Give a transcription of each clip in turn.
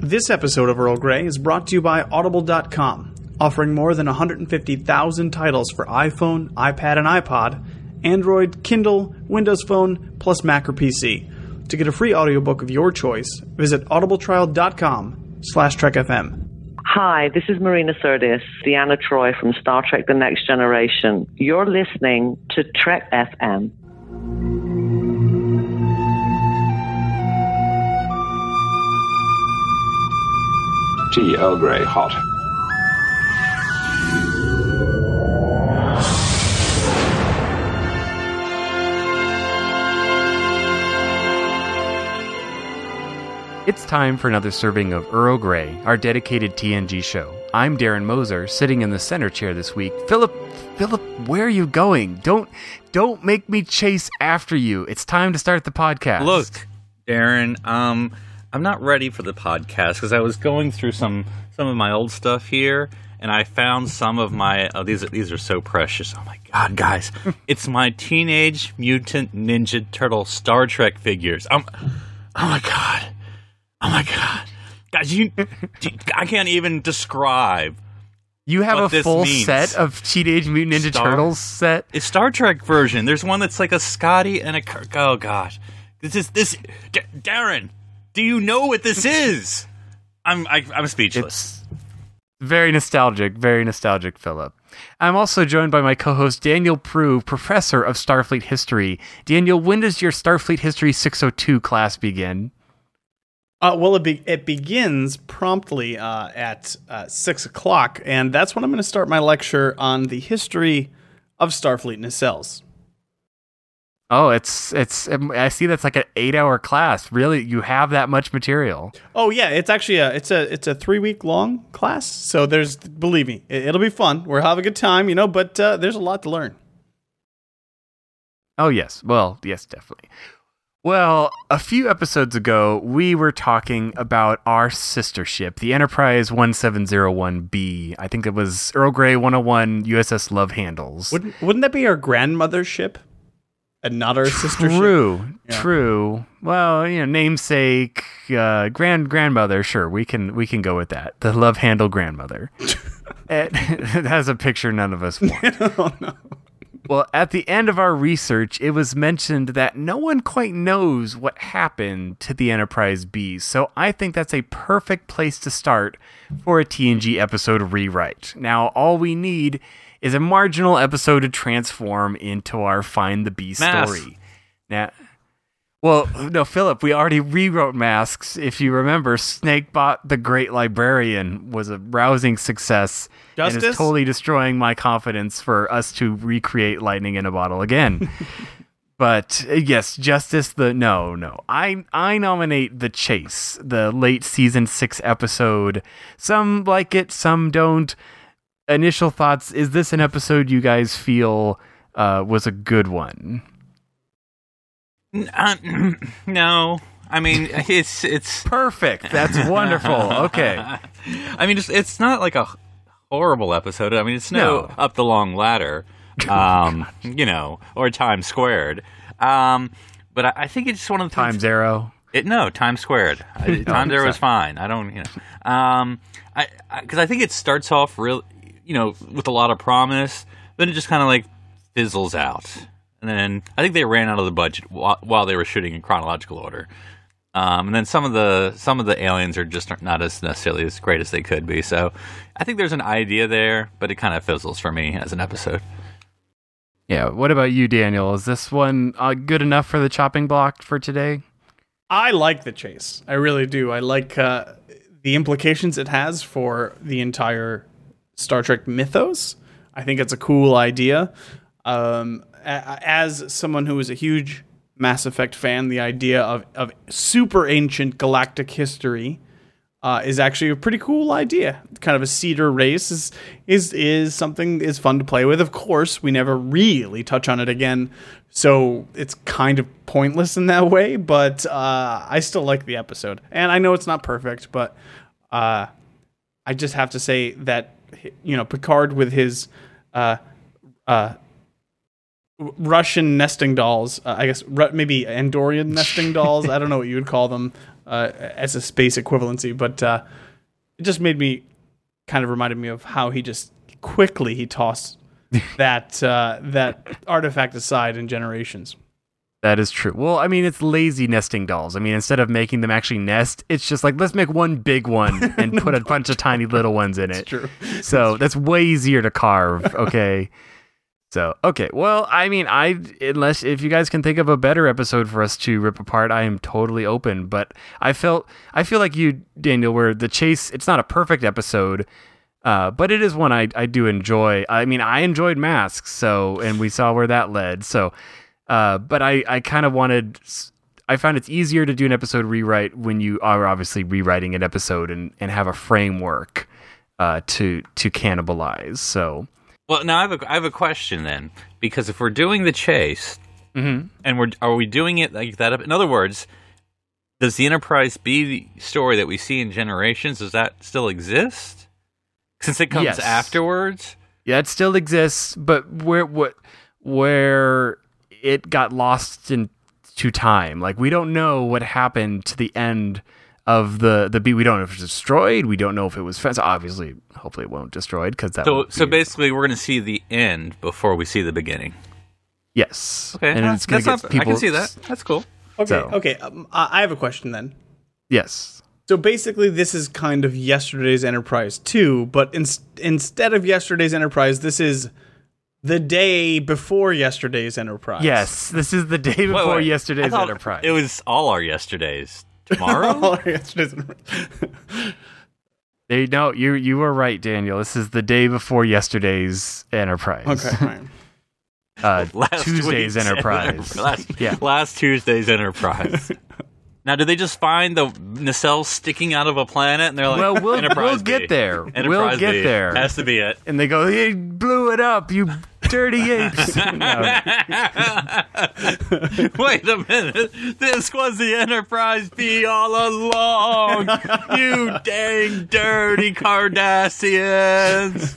This episode of Earl Grey is brought to you by Audible.com, offering more than 150,000 titles for iPhone, iPad, and iPod, Android, Kindle, Windows Phone, plus Mac or PC. To get a free audiobook of your choice, visit audibletrial.com slash trekfm. Hi, this is Marina Sirtis, Deanna Troi from Star Trek The Next Generation. You're listening to Trek FM. Tea Earl Grey hot. It's time for another serving of Earl Grey, our dedicated TNG show. I'm Darren Moser, sitting in the center chair this week. Phillip, Phillip, where are you going? Don't, don't make me chase after you. It's time to start the podcast. Look, Darren, um, I'm not ready for the podcast because I was going through some some of my old stuff here, and I found some of my. Oh, these are, these are so precious. Oh my god, guys! it's my Teenage Mutant Ninja Turtle Star Trek figures. Um, oh my god, oh my god, guys! You, I can't even describe. You have a full means. set of Teenage Mutant Ninja Star- Turtles set. It's Star Trek version. There's one that's like a Scotty and a Kirk. Oh gosh, this is this. D- Darren, do you know what this is? I'm I, I'm speechless. It's very nostalgic, very nostalgic, Phillip. I'm also joined by my co-host Daniel Proulx, professor of Starfleet history. Daniel, when does your Starfleet History 602 class begin? Uh, well, it, be- it begins promptly uh, at uh, 6 o'clock, and that's when I'm going to start my lecture on the history of Starfleet nacelles. Oh, it's it's. um, I see that's like an eight-hour class. Really, you have that much material? Oh yeah, it's actually a it's a it's a three week long class. So there's believe me, it, it'll be fun. We'll have a good time, you know. But uh, there's a lot to learn. Oh yes, well yes, definitely. Well, a few episodes ago, we were talking about our sister ship, the Enterprise 1701B. I think it was Earl Grey 101 USS Love Handles. Wouldn't wouldn't that be our grandmother's ship, and not our sister? True, Yeah. true. Well, you know, namesake, uh, grand grandmother. Sure, we can we can go with that. The love handle grandmother. it, it has a picture none of us want. oh no. Well, at the end of our research, it was mentioned that no one quite knows what happened to the Enterprise B. So I think that's a perfect place to start for a TNG episode rewrite. Now, all we need is a marginal episode to transform into our Find the B Mass. story. Now, well, no, Phillip, we already rewrote Masks. If you remember, Snakebot the Great Librarian was a rousing success and is totally destroying my confidence for us to recreate Lightning in a Bottle again. but uh, yes, Justice the no, no. I I nominate The Chase, the late season 6 episode. Some like it, some don't. Initial thoughts, is this an episode you guys feel uh, was a good one? Uh, no, I mean it's it's. Perfect. That's wonderful. Okay. I mean, it's, it's not like a horrible episode. I mean, it's no, No. up the long ladder, um, you know, or Times Squared. Um, but I, I think it's one of the Time zero. It no Times Squared. I, Times Zero is fine. I don't you know. Um, I because I, think it starts off real, you know, with a lot of promise, then it just kind of like fizzles out, and then I think they ran out of the budget while, while they were shooting in chronological order. Um, and then some of the some of the aliens are just not as necessarily as great as they could be. So I think there's an idea there, but it kind of fizzles for me as an episode. Yeah. What about you, Daniel? Is this one uh, good enough for the chopping block for today? I like the chase. I really do. I like uh, the implications it has for the entire Star Trek mythos. I think it's a cool idea. Um, as someone who is a huge Mass Effect fan, the idea of, of super ancient galactic history uh, is actually a pretty cool idea. Kind of a seeder race is is is something is fun to play with. Of course, we never really touch on it again, so it's kind of pointless in that way. But uh, I still like the episode, and I know it's not perfect, but uh, I just have to say that you know Picard with his uh, uh, Russian nesting dolls, uh, I guess maybe Andorian nesting dolls. I don't know what you would call them. uh, as a space equivalency, but uh, it just made me kind of reminded me of how he just quickly he tossed that uh, that artifact aside in generations. That is true. Well, I mean, it's lazy nesting dolls. I mean, instead of making them actually nest, it's just like let's make one big one and put a bunch of tiny little ones in it. True. So that's way easier to carve. Okay. so okay. Well, I mean, I unless if you guys can think of a better episode for us to rip apart, I am totally open. But I felt I feel like you, Daniel, where the chase. It's not a perfect episode. Uh, but it is one I, I do enjoy. I mean, I enjoyed Masks, so and we saw where that led. So, uh, but I, I kind of wanted. I found it's easier to do an episode rewrite when you are obviously rewriting an episode and, and have a framework uh, to to cannibalize. So, Well, now I have a I have a question then because if we're doing the chase Mhm. and we're are we doing it like that? In other words, does the Enterprise B story that we see in Generations does that still exist? Since it comes Yes. afterwards. yeah, it still exists, but where what where it got lost into time. Like we don't know what happened to the end of the the B. We don't know if it was destroyed. We don't know if it was. So obviously, hopefully, it won't destroyed because that. So would so be- basically, we're going to see the end before we see the beginning. yes. Okay, and uh, it's gonna that's get not, I can see that. That's cool. Okay. So- Okay. Um, I I have a question then. Yes. So basically, this is kind of yesterday's Enterprise too, but in, instead of yesterday's Enterprise, this is the day before yesterday's Enterprise. Yes. This is the day before wait. I yesterday's Enterprise. It was all our yesterdays. Tomorrow. All yesterday's They no, you you were right, Daniel. This is the day before yesterday's Enterprise. okay. Fine. Uh, last Tuesday's week's Enterprise. Enter- last, Yeah. last Tuesday's Enterprise. Now, did they just find the nacelle sticking out of a planet and they're like, Well, we'll- Enterprise we'll get there. We'll get B. there. Has to be it. and they go, "He blew it up, you dirty apes." Wait a minute. This was the Enterprise B all along. you dang dirty Cardassians.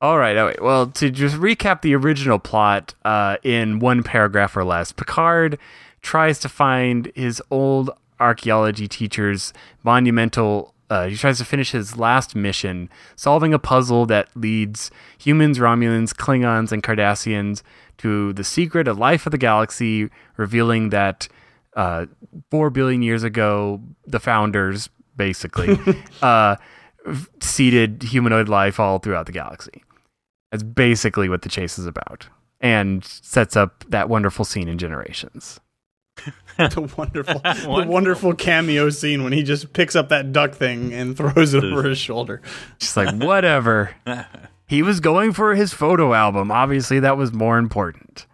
All right, all right. Well, to just recap the original plot uh, in one paragraph or less, Picard tries to find his old archaeology teacher's monumental. Uh, he tries to finish his last mission, solving a puzzle that leads humans, Romulans, Klingons, and Cardassians to the secret of life of the galaxy, revealing that uh, four billion years ago, the founders basically uh, seeded humanoid life all throughout the galaxy. That's basically what the chase is about, and sets up that wonderful scene in Generations. the wonderful, the wonderful cameo scene when he just picks up that duck thing and throws it over his shoulder. Just like whatever. he was going for his photo album. Obviously, that was more important.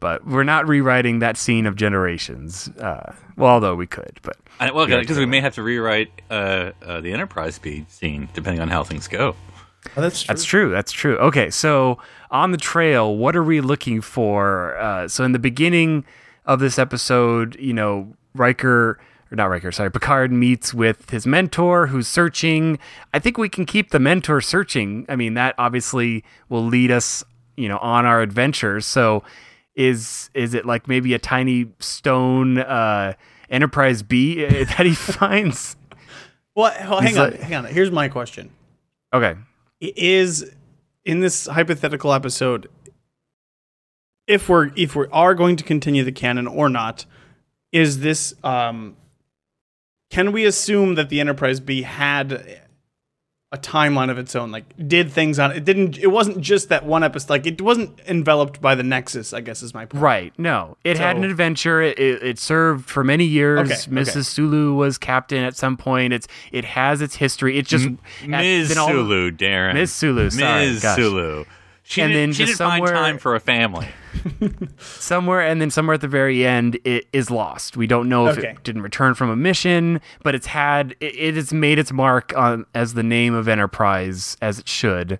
But we're not rewriting that scene of Generations. Uh, well, although we could, but I, well, because we may have to rewrite uh, uh, the Enterprise B scene depending on how things go. Oh, that's true. That's true. That's true. Okay, so on the trail, what are we looking for? Uh, so in the beginning of this episode, you know, Riker or not Riker, sorry, Picard meets with his mentor who's searching. I think we can keep the mentor searching. I mean, that obviously will lead us, you know, on our adventures. So is is it like maybe a tiny stone uh Enterprise B uh, that he finds? Well, well hang He's on, like- hang on. Here's my question: Okay. Is in this hypothetical episode, if we're if we are going to continue the canon or not, is this um, can we assume that the Enterprise B had a timeline of its own? Like, did things on it? Didn't it wasn't just that one episode? Like, it wasn't enveloped by the Nexus. I guess is my point. Right. No, it had an adventure. It, it, it served for many years. Okay, Mrs. okay. Sulu was captain at some point. It's it has its history. It just at- Ms. then all- Sulu, Darren. Ms. Sulu, sorry, Ms. gosh. Sulu. She And didn't, then she just didn't somewhere- find time for a family. Somewhere, and then somewhere at the very end, it is lost. We don't know if Okay. it didn't return from a mission, but it's had it, it has made its mark on as the name of Enterprise as it should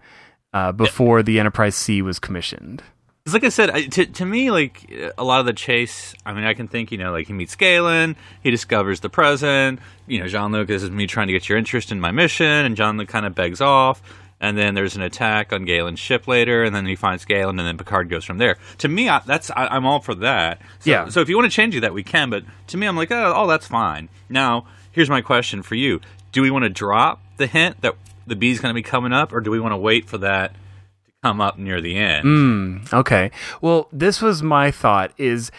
uh, before the Enterprise C was commissioned. 'Cause like I said, I, to to me, like a lot of the chase. I mean, I can think, you know, like he meets Galen, he discovers the present. You know, Jean Luc this is me trying to get your interest in my mission, and Jean Luc kind of begs off. And then there's an attack on Galen's ship later, and then he finds Galen, and then Picard goes from there. To me, I, that's I, I'm all for that. So, Yeah. So if you want to change it, that we can. But to me, I'm like, oh, oh, that's fine. Now, here's my question for you: Do we want to drop the hint that the bee's going to be coming up, or do we want to wait for that to come up near the end? Hmm, okay. Well, this was my thought. Is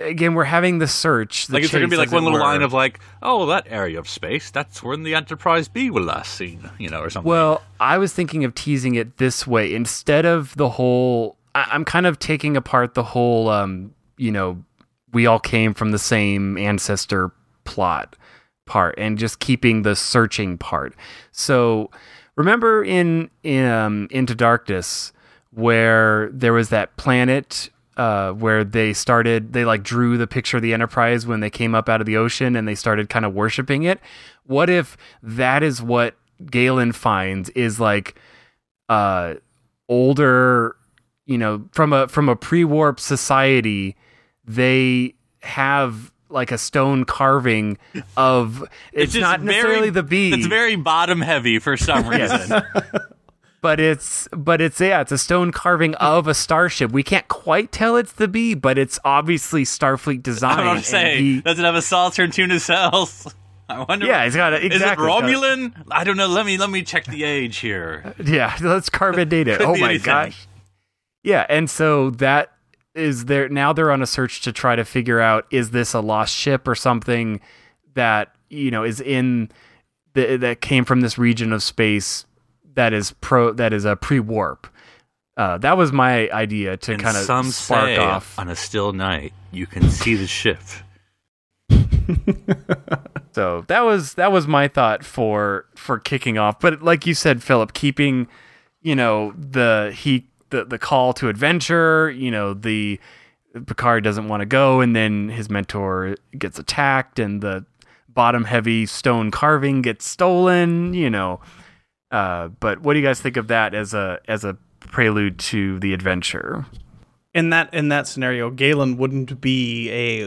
again, we're having the search. The Like, is there going to be like one little were. line of like, oh, that area of space, that's when the Enterprise B was last seen, you know, or something? Well, I was thinking of teasing it this way instead of the whole. I, I'm kind of taking apart the whole. Um, you know, we all came from the same ancestor plot part, and just keeping the searching part. So, remember in in um, Into Darkness where there was that planet uh, where they started they like drew the picture of the enterprise when they came up out of the ocean and they started kind of worshiping it. What if that is what galen finds is like uh older you know from a from a pre-warp society they have like a stone carving of it's, just not very- necessarily the bee. It's very bottom heavy for some reason. But it's but it's yeah it's a stone carving of a starship we can't quite tell it's the bee but it's obviously starfleet design I'm gonna and say, he- does it have a saucer and two nacelles? I wonder. yeah it's got a, exactly Is it a- Romulan? I don't know. Let me let me check the age here. yeah let's carbon date it oh my anything. gosh yeah and so that is there now they're on a search to try to figure out is this a lost ship or something that you know is in the, that came from this region of space that is pro that is a pre-warp uh, that was my idea to kind of some spark off on a still night you can see the ship. So that was that was my thought for for kicking off. But like you said, Phillip, keeping you know the he the the call to adventure. You know the Picard doesn't want to go, and then his mentor gets attacked, and the bottom heavy stone carving gets stolen. You know, uh, but what do you guys think of that as a as a prelude to the adventure? in that in that scenario, Galen wouldn't be a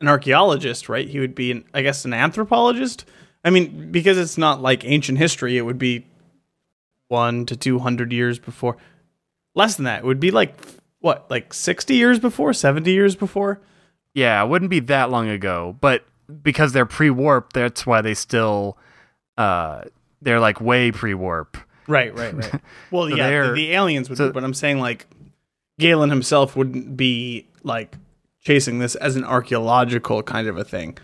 an archaeologist, right? He would be, an, I guess, an anthropologist. I mean, because it's not like ancient history, it would be one to two hundred years before. Less than that, it would be like what, like sixty years before, seventy years before. Yeah, it wouldn't be that long ago, but because they're pre-warp, that's why they still uh they're like way pre-warp. Right, right, right. Well, So yeah, the, the aliens would, so- be, but I'm saying like Galen himself wouldn't be like chasing this as an archaeological kind of a thing.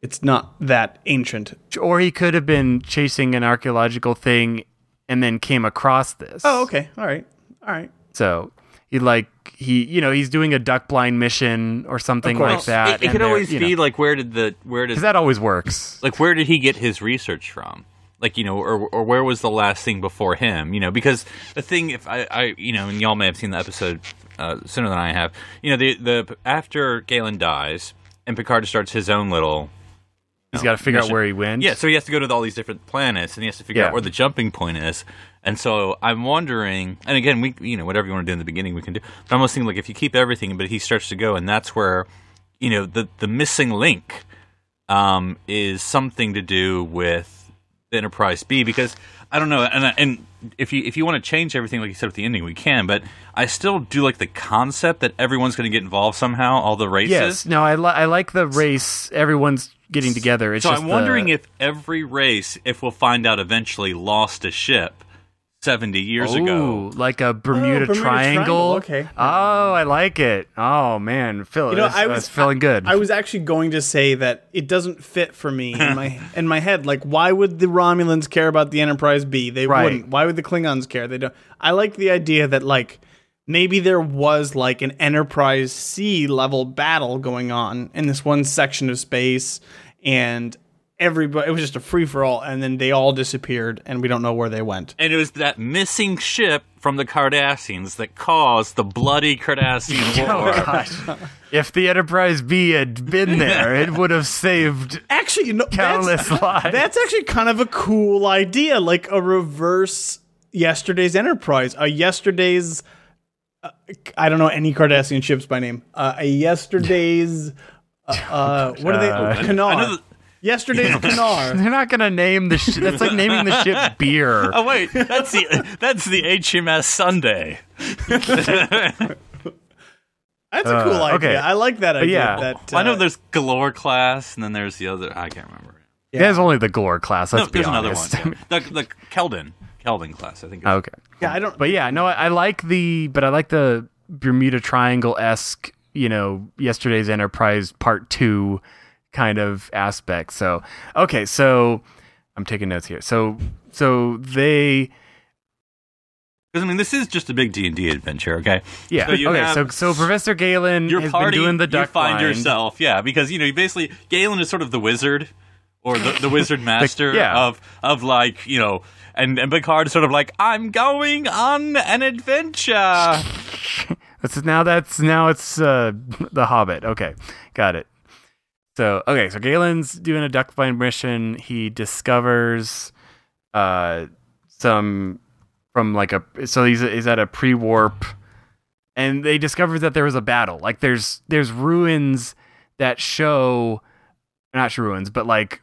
It's not that ancient. Or he could have been chasing an archaeological thing and then came across this. Oh, okay, all right, all right. So he like he you know, he's doing a duck blind mission or something like that. It, it could always you be know, like where did the where did 'cause that always works. like where did he get his research from like you know or or where was the last thing before him you know because the thing if i i you know and y'all may have seen the episode uh, sooner than i have you know the the after galen dies and picard starts his own little He's got to figure out where he went. yeah so he has to go to all these different planets and he has to figure Yeah. out where the jumping point is and so i'm wondering and again we you know whatever you want to do in the beginning we can do but i'm almost thinking like if you keep everything but he starts to go and that's where you know the the missing link um, is something to do with the Enterprise B because I don't know, and and if you if you want to change everything like you said with the ending, we can. But I still do like the concept that everyone's going to get involved somehow, all the races. Yes. No, I li- I like the race. Everyone's getting together. It's so just I'm wondering the, if every race, if we'll find out eventually, lost a ship seventy years Ooh, ago. like a Bermuda, Oh, Bermuda Triangle. Triangle, okay. Oh, I like it. Oh man, Phil, You know, that's- I uh, was that's feeling good. I was actually going to say that it doesn't fit for me in my in my head. Like, why would the Romulans care about the Enterprise B? They Right. wouldn't. Why would the Klingons care? They don't. I like the idea that like maybe there was like an Enterprise C level battle going on in this one section of space, and everybody it was just a free for all, and then they all disappeared, and we don't know where they went. And it was that missing ship from the Cardassians that caused the bloody Cardassian oh War. gosh, if the Enterprise B had been there, it would have saved Actually, you know, countless that's, lives. That's actually kind of a cool idea, like a reverse yesterday's Enterprise, a yesterday's. Uh, I don't know any Cardassian ships by name. Uh, a yesterday's. Uh, uh, what are they? Oh, I know Kanar. that- Yesterday's Dinar. They're not gonna name the. Sh- that's like naming the ship beer. Oh wait, that's the that's the HMS Sunday. That's a cool Uh, idea. okay. I like that idea. yeah. that, Well, I know uh, there's Galor class, and then there's the other. I can't remember. Yeah. There's only the Galor class. Let's no, be there's another one. yeah. The the Keldon Keldon class, I think. it's- okay. Yeah, I don't. But yeah, no, I, I like the, but I like the Bermuda Triangle esque, you know, yesterday's Enterprise Part Two kind of aspect. So, okay, so I'm taking notes here. So, so they, Because I mean, this is just a big D and D adventure. Okay. yeah, So you okay. have- so, so Professor Galen Your has party, been doing the you duck find blind. yourself, yeah, because you know, you basically Galen is sort of the wizard or the, the wizard master yeah. of of like you know. And, and Picard is sort of like, I'm going on an adventure. That's now that's now it's uh the Hobbit. Okay, got it. So okay, so Galen's doing a duck blind mission. He discovers uh some from like a so he's he's at a pre warp, and they discover that there was a battle. Like there's there's ruins that show not ruins, but like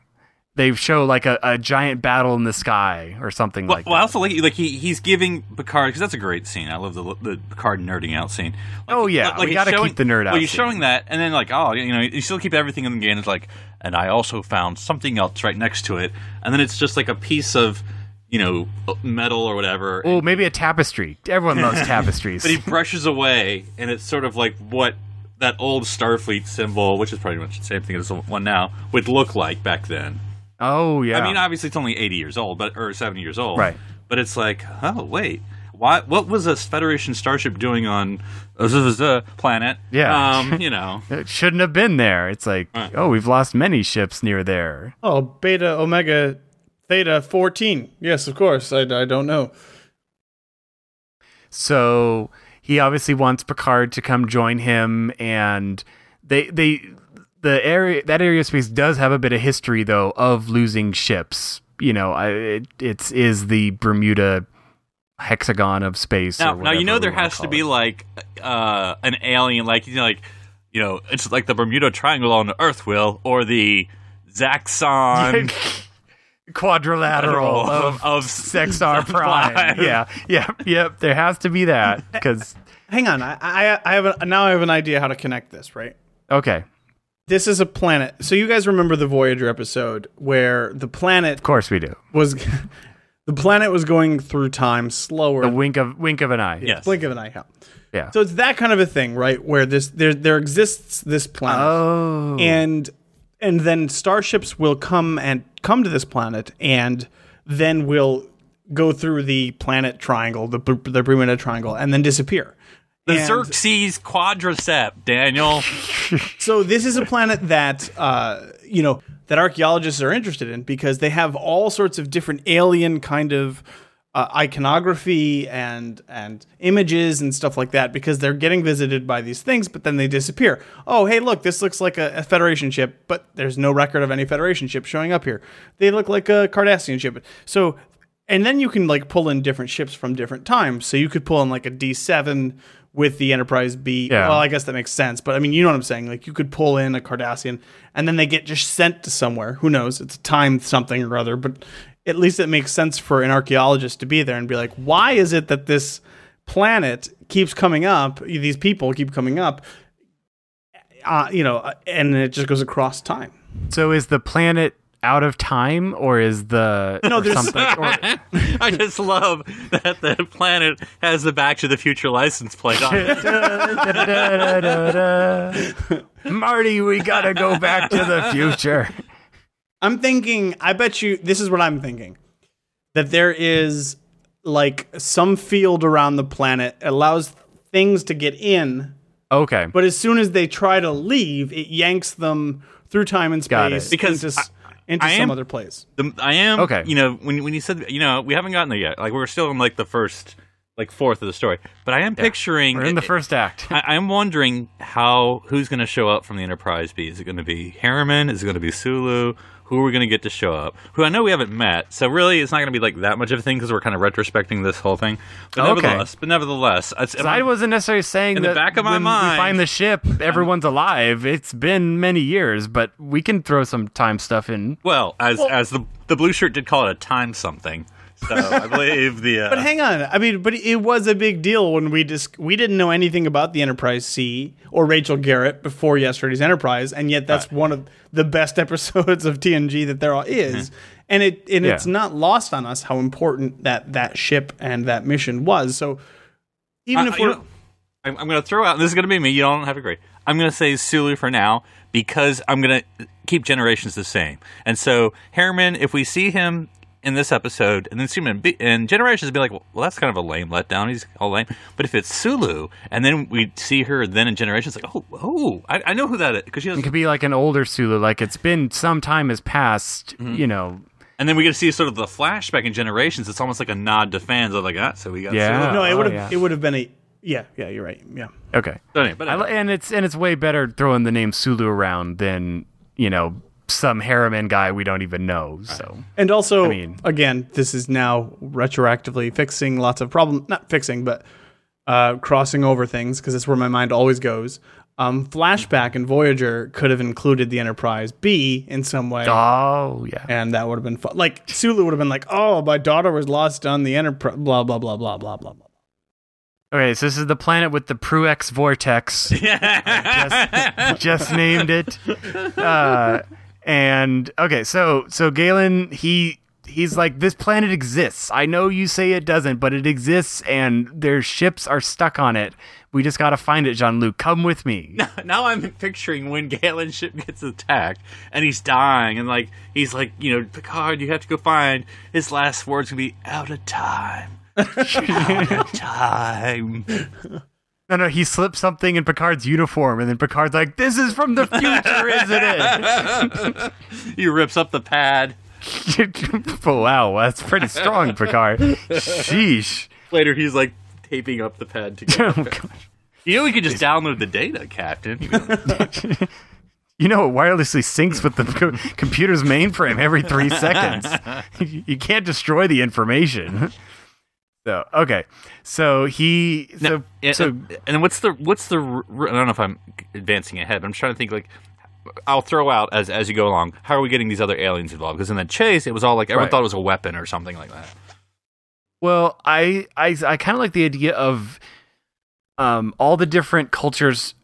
they show like a, a giant battle in the sky or something Well, like well, I that. also like like he he's giving Picard because that's a great scene. I love the the Picard nerding out scene. Like, Oh, yeah, we gotta showing- keep the nerd out Well, you're scene. showing that, and then like oh, you know, you still keep everything in the game. It's like, and I also found something else right next to it, and then it's just like a piece of you know metal or whatever. Oh, maybe a tapestry. Everyone loves tapestries. but he brushes away, and it's sort of like what that old Starfleet symbol, which is pretty much the same thing as the one now, would look like back then. Oh yeah. I mean, obviously it's only 80 years old, but or 70 years old, Right. But it's like, oh wait, why? What was a Federation starship doing on a planet? Yeah. um, you know, It shouldn't have been there. It's like, Right. oh, we've lost many ships near there. Oh, beta, omega, theta, 14. Yes, of course. I, I don't know. So he obviously wants Picard to come join him, and they they the area that area of space does have a bit of history though of losing ships. You know, I, it it's is the Bermuda hexagon of space. now or now you know there has to be it. like uh, an alien, like you know, like you know, it's like the Bermuda Triangle on the Earth will, or the Zaxxon. quadrilateral of, of- of Sexar Prime. Prime. yeah, yeah, yep. There has to be that because Hang on. I, I, I have a, now I have an idea how to connect this, right? okay, This is a planet. So you guys remember the Voyager episode where the planet of course we do. was the planet was going through time slower. The wink of wink of an eye. Yes. blink of an eye. yeah. yeah. So it's that kind of a thing, right? Where this there there exists this planet. oh, and and then starships will come and come to this planet and then will go through the planet triangle the the Bermuda triangle and then disappear The And Xerxes quadriceps, Daniel. so this is a planet that uh you know that archaeologists are interested in because they have all sorts of different alien kind of uh, iconography and and images and stuff like that because they're getting visited by these things, but then they disappear. Oh, hey, look, this looks like a, a Federation ship, but there's no record of any Federation ship showing up here. They look like a Cardassian ship. So, and then you can like pull in different ships from different times. So you could pull in like a D seven with the Enterprise B. Yeah. Well, I guess that makes sense, but I mean, you know what I'm saying? Like you could pull in a Cardassian, and then they get just sent to somewhere. Who knows? It's a time something or other, but at least it makes sense for an archaeologist to be there and be like, why is it that this planet keeps coming up? These people keep coming up, uh, you know, and it just goes across time. so is the planet out of time or is the No, or there's- something? Or, I just love that the planet has the Back to the Future license plate on it. Marty, we gotta go back to the future. I'm thinking, I bet you, this is what I'm thinking that there is like some field around the planet allows things to get in, Okay. but as soon as they try to leave, it yanks them through time and Got it. space Because into, s- into I some am- other place. The, I am Okay. You know, when when you said you know we haven't gotten there yet. Like we're still in like the first like fourth of the story. But I am picturing We're in the first act. I, I'm wondering how who's going to show up from the Enterprise B. Is it going to be Harriman? Is it going to be Sulu? Who are we going to get to show up? Who I know we haven't met, so really it's not going to be like that much of a thing because we're kind of retrospecting this whole thing. But Okay. nevertheless, but nevertheless, it's, 'Cause I wasn't necessarily saying In the that back of my mind- we find the ship, everyone's alive. It's been many years, but we can throw some time stuff in. well as as the the blue shirt did call it a time something. So I believe the. Uh, But hang on, I mean, but it was a big deal when we just we didn't know anything about the Enterprise C or Rachel Garrett before yesterday's Enterprise, and yet that's one of the best episodes of TNG that there is, and it and it's not lost on us how important that that ship and that mission was. So even Uh, if we're know, I'm, I'm going to throw out. This is going to be me. You don't have to agree. I'm going to say Sulu for now because I'm going to keep generations the same. And so Harriman, if we see him in this episode and then see him in, B- in generations, be like, well, that's kind of a lame letdown. He's all lame. But if it's Sulu and then we see her then in generations, like, oh, oh, I, I know who that is because she has. It could be like an older Sulu, like it's been some time has passed. Mm-hmm. You know, And then we get to see sort of the flashback in generations. It's almost like a nod to fans of like, ah, so we got Yeah. Sulu. no, it Oh, would have yeah. it would have been a yeah yeah you're right yeah. okay. But anyway, but I, and it's and it's way better throwing the name Sulu around than you know some Harriman guy we don't even know. So And also, I mean- again, this is now retroactively fixing lots of problems. Not fixing, but uh, crossing over things because that's where my mind always goes. Um, Flashback and Voyager could have included the Enterprise B in some way, oh yeah, and that would have been fun. Like Sulu would have been like, "Oh, my daughter was lost on the Enterprise." Blah blah blah blah blah blah blah. okay. So this is the planet with the Proulx vortex. just, just named it. Uh, and okay, so so Galen he he's like this planet exists. I know you say it doesn't, but it exists, and their ships are stuck on it. We just got to find it, Jean Luc. Come with me. now I'm picturing when Galen's ship gets attacked and he's dying and like he's like, you know, Picard, you have to go find his last words gonna be out of time. out of time. No, no, he slips something in Picard's uniform, and then Picard's like, "This is from the future, isn't it?" He rips up the pad. it?" wow, that's pretty strong, Picard. Sheesh. Later he's like taping up the pad together. Oh, gosh. you know we could just download the data, Captain. You know, You know, it wirelessly syncs with the co- computer's mainframe every three seconds. you can't destroy the information. So okay, so he so and, so and what's the what's the I don't know if I'm advancing ahead, but I'm trying to think like I'll throw out as as you go along. How are we getting these other aliens involved? Because in the chase, it was all like everyone Right. thought it was a weapon or something like that. Well, I I I kind of like the idea of um all the different cultures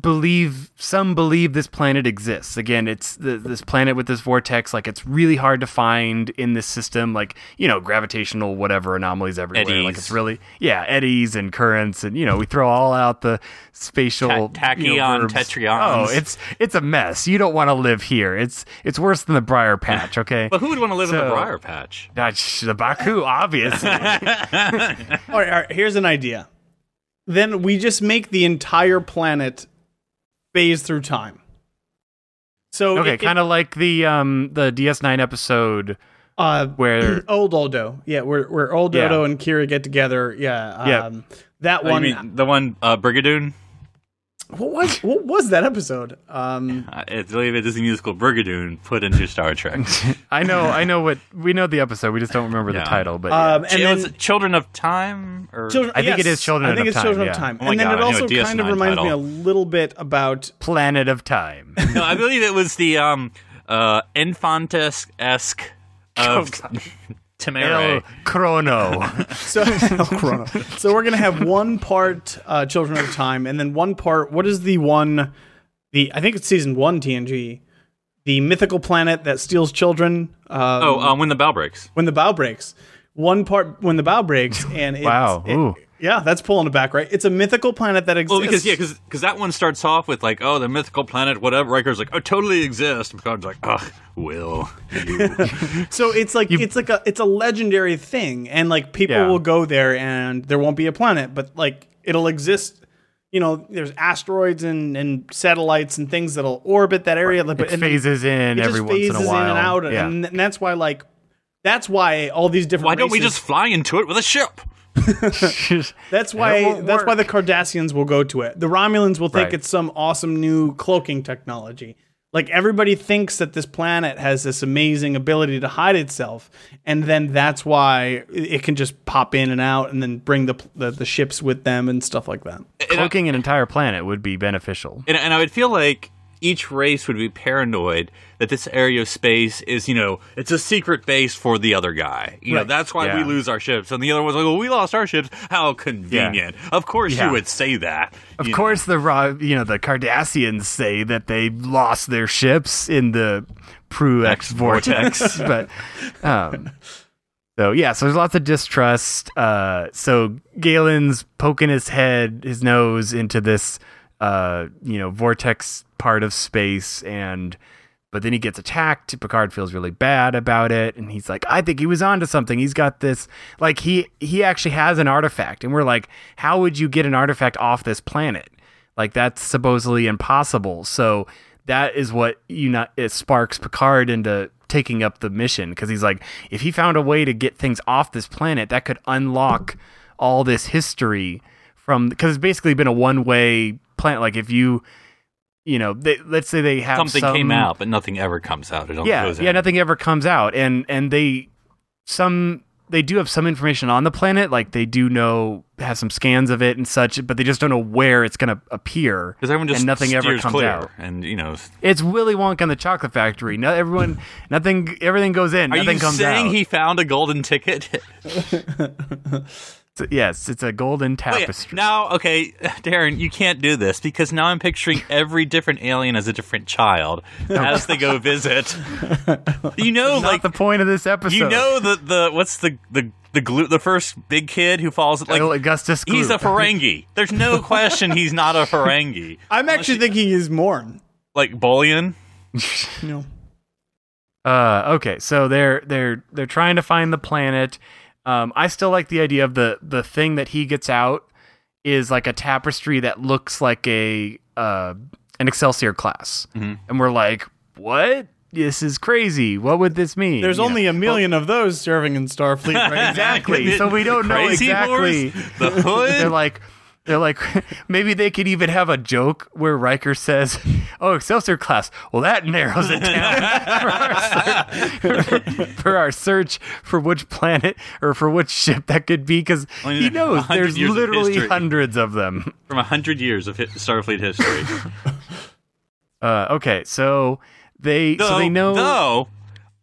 believe some believe this planet exists. Again, it's the, this planet with this vortex like it's really hard to find in this system like, you know, gravitational whatever anomalies everywhere. Like it's really yeah, eddies and currents and you know, we throw all out the spatial Ta- you know, tachyon, tetrions. Oh, it's it's a mess. You don't want to live here. It's it's worse than the Briar Patch, okay? But who would want to live in the briar patch? That's the Ba'ku, obviously. All right, all right, here's an idea. Then we just make the entire planet phase through time. So Okay, kind of like the um the DS9 episode uh, where old Odo. Yeah, where where old Yeah. And Kira get together. Yeah, Yeah. um, that Oh, you one. mean the one uh, Brigadoon? What was what was that episode? Um, I believe it is a musical Brigadoon put into Star Trek. I know I know what we know the episode, we just don't remember the title, but um, yeah. and It then was Children of Time, or Children, I think it yes, is Children I think of it's Time, Children yeah. of Time, Oh my and then it I know also kind of reminds me a little bit about Planet of Time. no, I believe it was the um uh Infantes esque of El Temere. Chrono. so Chrono. So we're gonna have one part uh, Children of Time, and then one part. What is the one? The I think it's season one TNG. The mythical planet that steals children. Um, Oh, um, when the bough breaks. when the bough breaks. One part when the bough breaks, and it's, Wow, it- ooh. Yeah, that's pulling it back, right? It's a mythical planet that exists. Well, because yeah, because that one starts off with like, oh, the mythical planet, whatever. Riker's like, oh, totally exists. And Picard's like, ugh, will you? So it's like it's like a it's a legendary thing, and like people Yeah. will go there, and there won't be a planet, but like it'll exist. You know, there's asteroids and, and satellites and things that'll orbit that area. But It phases in it every just once in a while. in and out, yeah. and, and that's why like that's why all these different. Why don't we just fly into it with a ship? That's why that's why the work. Cardassians will go to it. The Romulans will think Right. it's some awesome new cloaking technology. Like everybody thinks that this planet has this amazing ability to hide itself, and then that's why it can just pop in and out, and then bring the the, the ships with them and stuff like that. Uh, cloaking an entire planet would be beneficial. And, and I would feel like each race would be paranoid that this area of space is, you know, it's a secret base for the other guy. You know, that's why we lose our ships. And the other one's like, well, we lost our ships. How convenient. Of course Yeah. you would say that. Of you know. course, the you know the Cardassians say that they lost their ships in the Proulx vortex, but um, so yeah, so there's lots of distrust. Uh, so Galen's poking his head, his nose into this uh, you know vortex part of space, and but then he gets attacked. Picard feels really bad about it, and he's like, "I think he was onto something. He's got this. Like he he actually has an artifact." And we're like, "How would you get an artifact off this planet? Like that's supposedly impossible." So that is what you know it sparks Picard into taking up the mission because he's like, if he found a way to get things off this planet, that could unlock all this history from because it's basically been a one way planet. Like if you you know, they, let's say they have Something some- came out, but nothing ever comes out. It yeah, goes yeah, in. nothing ever comes out, and and they some they do have some information on the planet, like they do know have some scans of it and such, but they just don't know where it's going to appear, Because everyone just and nothing ever comes clear. out. And, you know, It's Willy Wonka and the Chocolate Factory. No, everyone, nothing, everything goes in, are nothing you comes saying out. he found a golden ticket? It's- yes, it's a golden Wait, tapestry. now, okay, Darren, you can't do this because now I'm picturing every different alien as a different child as they go visit. You know, Not like the point of this episode. you know the the what's the the the glue the first big kid who falls like Oh, Augustus. he's a Gloop. Ferengi. There's no question he's not a Ferengi. I'm actually thinking he's Morn. Like Bullion. no. Uh, okay, so they're they're they're trying to find the planet. Um, I still like the idea of the the thing that he gets out is like a tapestry that looks like a uh, an Excelsior class, and we're like, what? This is crazy. What would this mean? there's You know? only a million of those serving in Starfleet right exactly. so we don't know exactly. Horse, the hood. They're like, they're like, maybe they could even have a joke where Riker says, "Oh, Excelsior class." Well, that narrows it down for, our search, for our search for which planet or for which ship that could be, because he knows there's years of literally hundreds of them. from a hundred years of Starfleet history. Uh, okay, so they so they know. Though,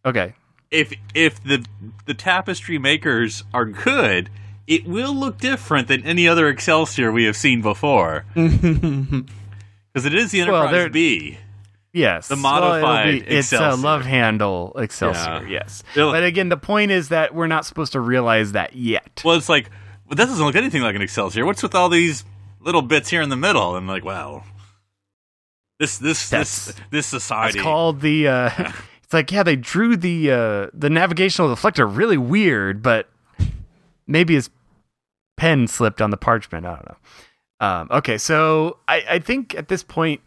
Okay, if if the the tapestry makers are good, it will look different than any other Excelsior we have seen before. Because it is the Enterprise they're- B. Yes, The Well, it'll modified be- it's a love handle Excelsior. Yeah. Yes, They'll- but again, the point is that we're not supposed to realize that yet. Well, it's like well, that doesn't look anything like an Excelsior. What's with all these little bits here in the middle? And like, wow, this this That's- this this society. It's called the. Uh, it's like yeah, they drew the uh, the navigational deflector really weird, but maybe his pen slipped on the parchment. I don't know. Um, okay, so I, I think at this point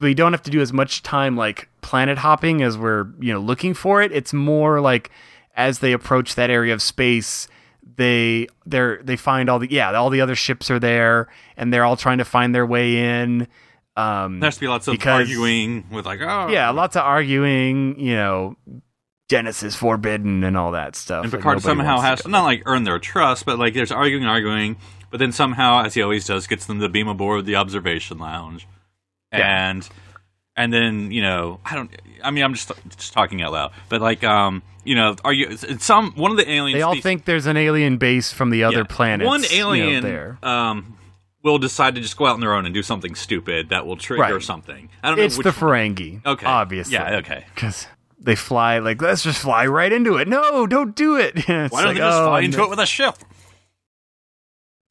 we don't have to do as much time like planet hopping as we're you know looking for it. It's more like as they approach that area of space, they they're they find all the yeah all the other ships are there and they're all trying to find their way in. Um, there has to be lots of because- arguing with like, oh, yeah, lots of arguing, you know, Dennis is forbidden and all that stuff. And Picard nobody somehow has to not like earn their trust, but like there's arguing, arguing, but then somehow, as he always does, gets them to beam aboard the observation lounge, Yeah. and and then you know I don't. I mean, I'm just just talking out loud, but like um, you know, are you some one of the aliens? They all think there's an alien base from the other yeah, planets. One you know, alien there. um will decide to just go out on their own and do something stupid that will trigger Right. something. I don't know. It's the Ferengi. Okay. Obviously. Yeah, okay. Because they fly, like, let's just fly right into it. No, don't do it. It's Why don't like, they just oh, fly and into it with a ship?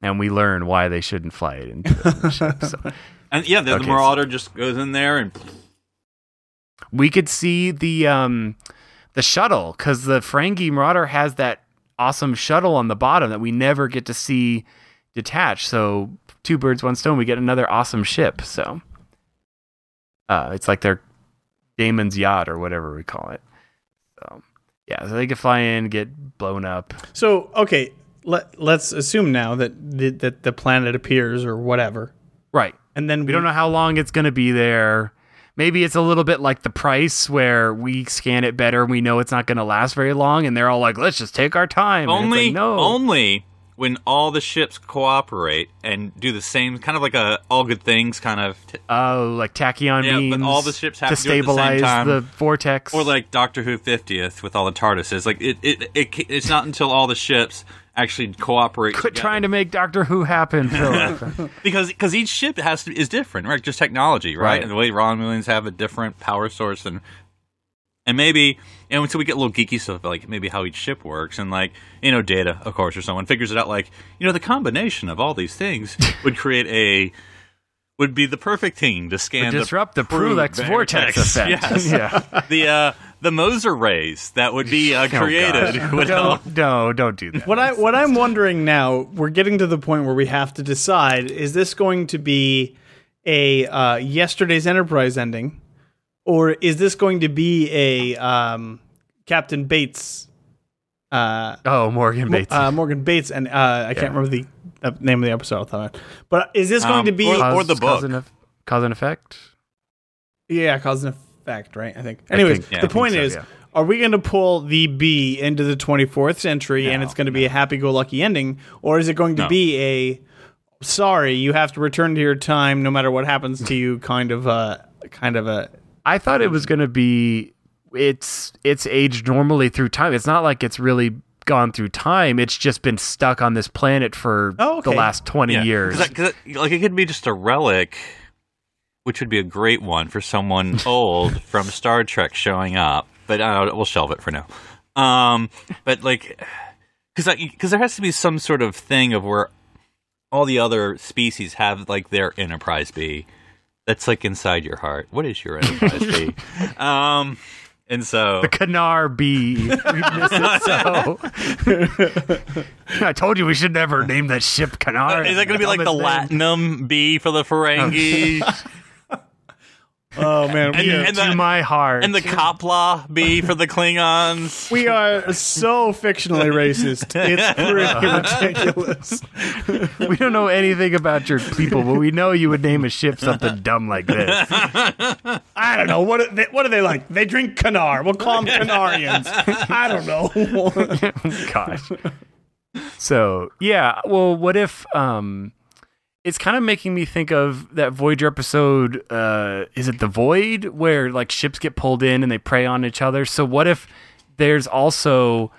And we learn why they shouldn't fly it into the ship. So. And yeah, the, Okay, the so- Marauder just goes in there and we could see the um the shuttle because the Ferengi Marauder has that awesome shuttle on the bottom that we never get to see detached. So two birds, one stone. We get another awesome ship. So uh, it's like their DaiMon's yacht or whatever we call it. So yeah, so they could fly in, get blown up. So okay, let let's assume now that the, that the planet appears or whatever, Right. and then We don't know how long it's going to be there. maybe it's a little bit like the price where we scan it better and we know it's not going to last very long and they're all like let's just take our time And it's only like, no only when all the ships cooperate and do the same kind of like a all good things kind of t- oh like tachyon Yeah, but beams all the ships have to to do it at the same stabilize time. the vortex or like Doctor Who 50th with all the TARDISes like it, it, it it's not until all the ships actually cooperate quit together. trying to make doctor who happen because because each ship has to is different right just technology right, Right. and the way Romulans have a different power source and and maybe and so we get a little geeky stuff like maybe how each ship works and like you know data of course or someone figures it out like you know the combination of all these things would create a would be the perfect thing to scan disrupt the Prue Prulex vortex effect. yes Yeah. the uh the Moser rays that would be uh, created Oh, would don't, no, don't do that. What I what I'm wondering now, we're getting to the point where we have to decide: is this going to be a uh, yesterday's Enterprise ending, or is this going to be a um, Captain Bates, uh, Oh, Morgan Bates. uh, Morgan Bates, and uh, I can't remember the uh, name of the episode. off the top of. But is this going Um, to be? or- Cause- the book. Cause and, eff- cause and effect. yeah, cause and effect, right? I think. Anyways, think- yeah, the think point so, is. yeah. Are we going to pull the B into the 24th century and it's going to be a happy-go-lucky ending, or is it going to No. be a sorry, you have to return to your time no matter what happens to you kind of a kind of a I thought it was going to be it's it's aged normally through time. It's not like it's really gone through time. It's just been stuck on this planet for Oh, okay. the last 20 Yeah, years. 'cause that- 'cause that- like it could be just a relic, which would be a great one for someone old from Star Trek showing up. But uh, we'll shelve it for now. Um, but like, because because there has to be some sort of thing of where all the other species have like their Enterprise B. That's like inside your heart. What is your Enterprise B? Um, and so the Kanar B. We miss it so. I told you we should never name that ship Kanar. is that going to be like the Latinum B for the Ferengi? Oh man, we, And- are, and to my heart. and the Qapla' B for the Klingons. we are so fictionally racist. It's pretty ridiculous. we don't know anything about your people, but we know you would name a ship something dumb like this. I don't know what are they, what are they like? They drink Kanar. We'll call them Canarians. I don't know. Gosh. So yeah, well, what if um, it's kind of making me think of that Voyager episode. Uh, is it the Void where like ships get pulled in and they prey on each other? So what if there's also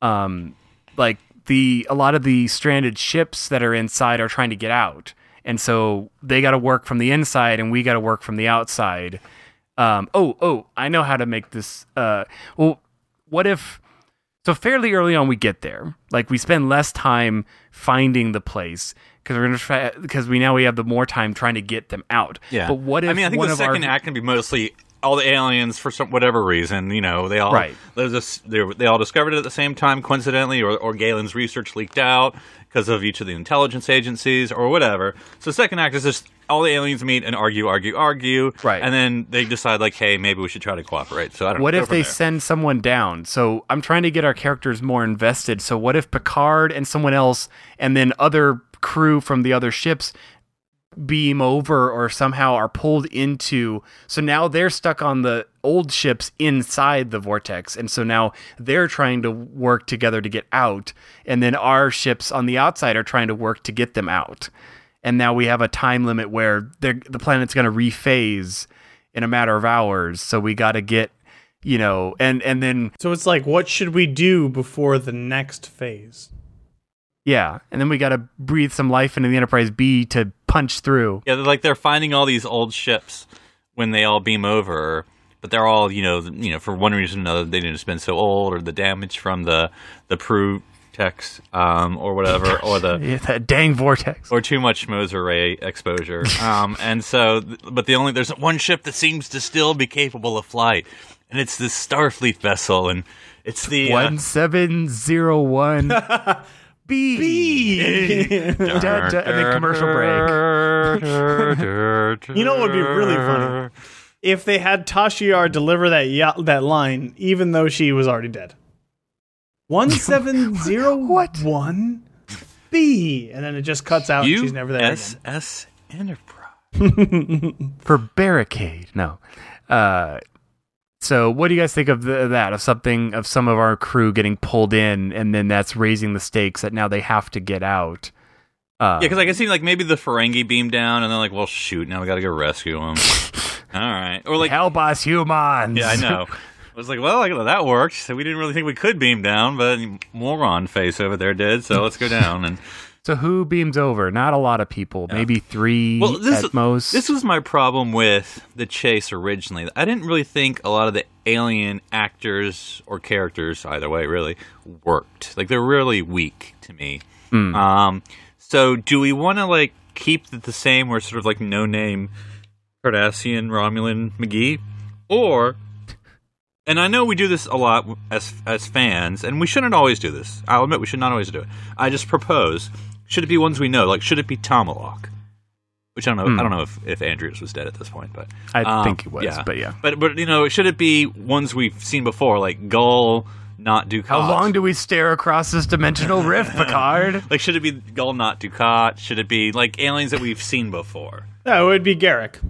um, like the a lot of the stranded ships that are inside are trying to get out, and so they got to work from the inside and we got to work from the outside. Um, oh, oh, I know how to make this. Uh, well, what if? So fairly early on, we get there. Like we spend less time finding the place because we're gonna try because we now we have the more time trying to get them out. Yeah. But what if I mean, I think the second our, act can be mostly all the aliens for some whatever reason. You know, they all Right. This, they they all discovered it at the same time, coincidentally, or or Galen's research leaked out because of each of the intelligence agencies or whatever. So the second act is just all the aliens meet and argue, argue, argue. Right. And then they decide like, hey, maybe we should try to cooperate. So I don't. What know, if they there. send someone down? So I'm trying to get our characters more invested. So what if Picard and someone else, and then other crew from the other ships beam over or somehow are pulled into so now they're stuck on the old ships inside the vortex and so now they're trying to work together to get out and then our ships on the outside are trying to work to get them out and now we have a time limit where the planet's going to rephase in a matter of hours so we got to get you know and and then So it's like, what should we do before the next phase? Yeah and then we got to breathe some life into the enterprise b to punch through. Yeah, they're like they're finding all these old ships when they all beam over, but they're all you know you know for one reason or another they didn't spend so old or the damage from the the Prue text um, or whatever or the yeah, that dang vortex. or too much Moser ray exposure. Um, and so, but the only there's one ship that seems to still be capable of flight, and it's this Starfleet vessel, and it's the uh, One seven zero one B. Da, and then commercial break. You know what would be really funny? If they had Tasha Yar deliver that ya- that line, even though she was already dead. One seven zero one B, and then it just cuts out. and she's never there. again. USS Enterprise. for barricade. No. Uh, so what do you guys think of the, that? Of something of some of our crew getting pulled in, and then that's raising the stakes that now they have to get out. Uh, Yeah, because I can see like maybe the Ferengi beam down, and they're like, "Well, shoot, now we got to go rescue him." All right, or like, help us, humans. yeah, I know. I was like, well, like, that worked. So we didn't really think we could beam down, but moron face over there did. So let's go down. And So who beams over? Not a lot of people. Maybe three well, this at most. this was my problem with the chase originally. I didn't really think a lot of the alien actors or characters, either way, really worked. Like they're really weak to me. Hmm. Um, so do we want to like keep it the same, where it's sort of like no name Cardassian Romulan McGee, or and I know we do this a lot as as fans, and we shouldn't always do this. I'll admit we should not always do it. I just propose: should it be ones we know? Like, should it be Tomalak? Which I don't know. I don't know if, if Andreas was dead at this point, but I um, think he was, but yeah. But but you know, should it be ones we've seen before, like Gul, not Dukat? How long do we stare across this dimensional rift, Picard? like should it be Gul, not Dukat? Should it be like aliens that we've seen before? No, it would be Garak.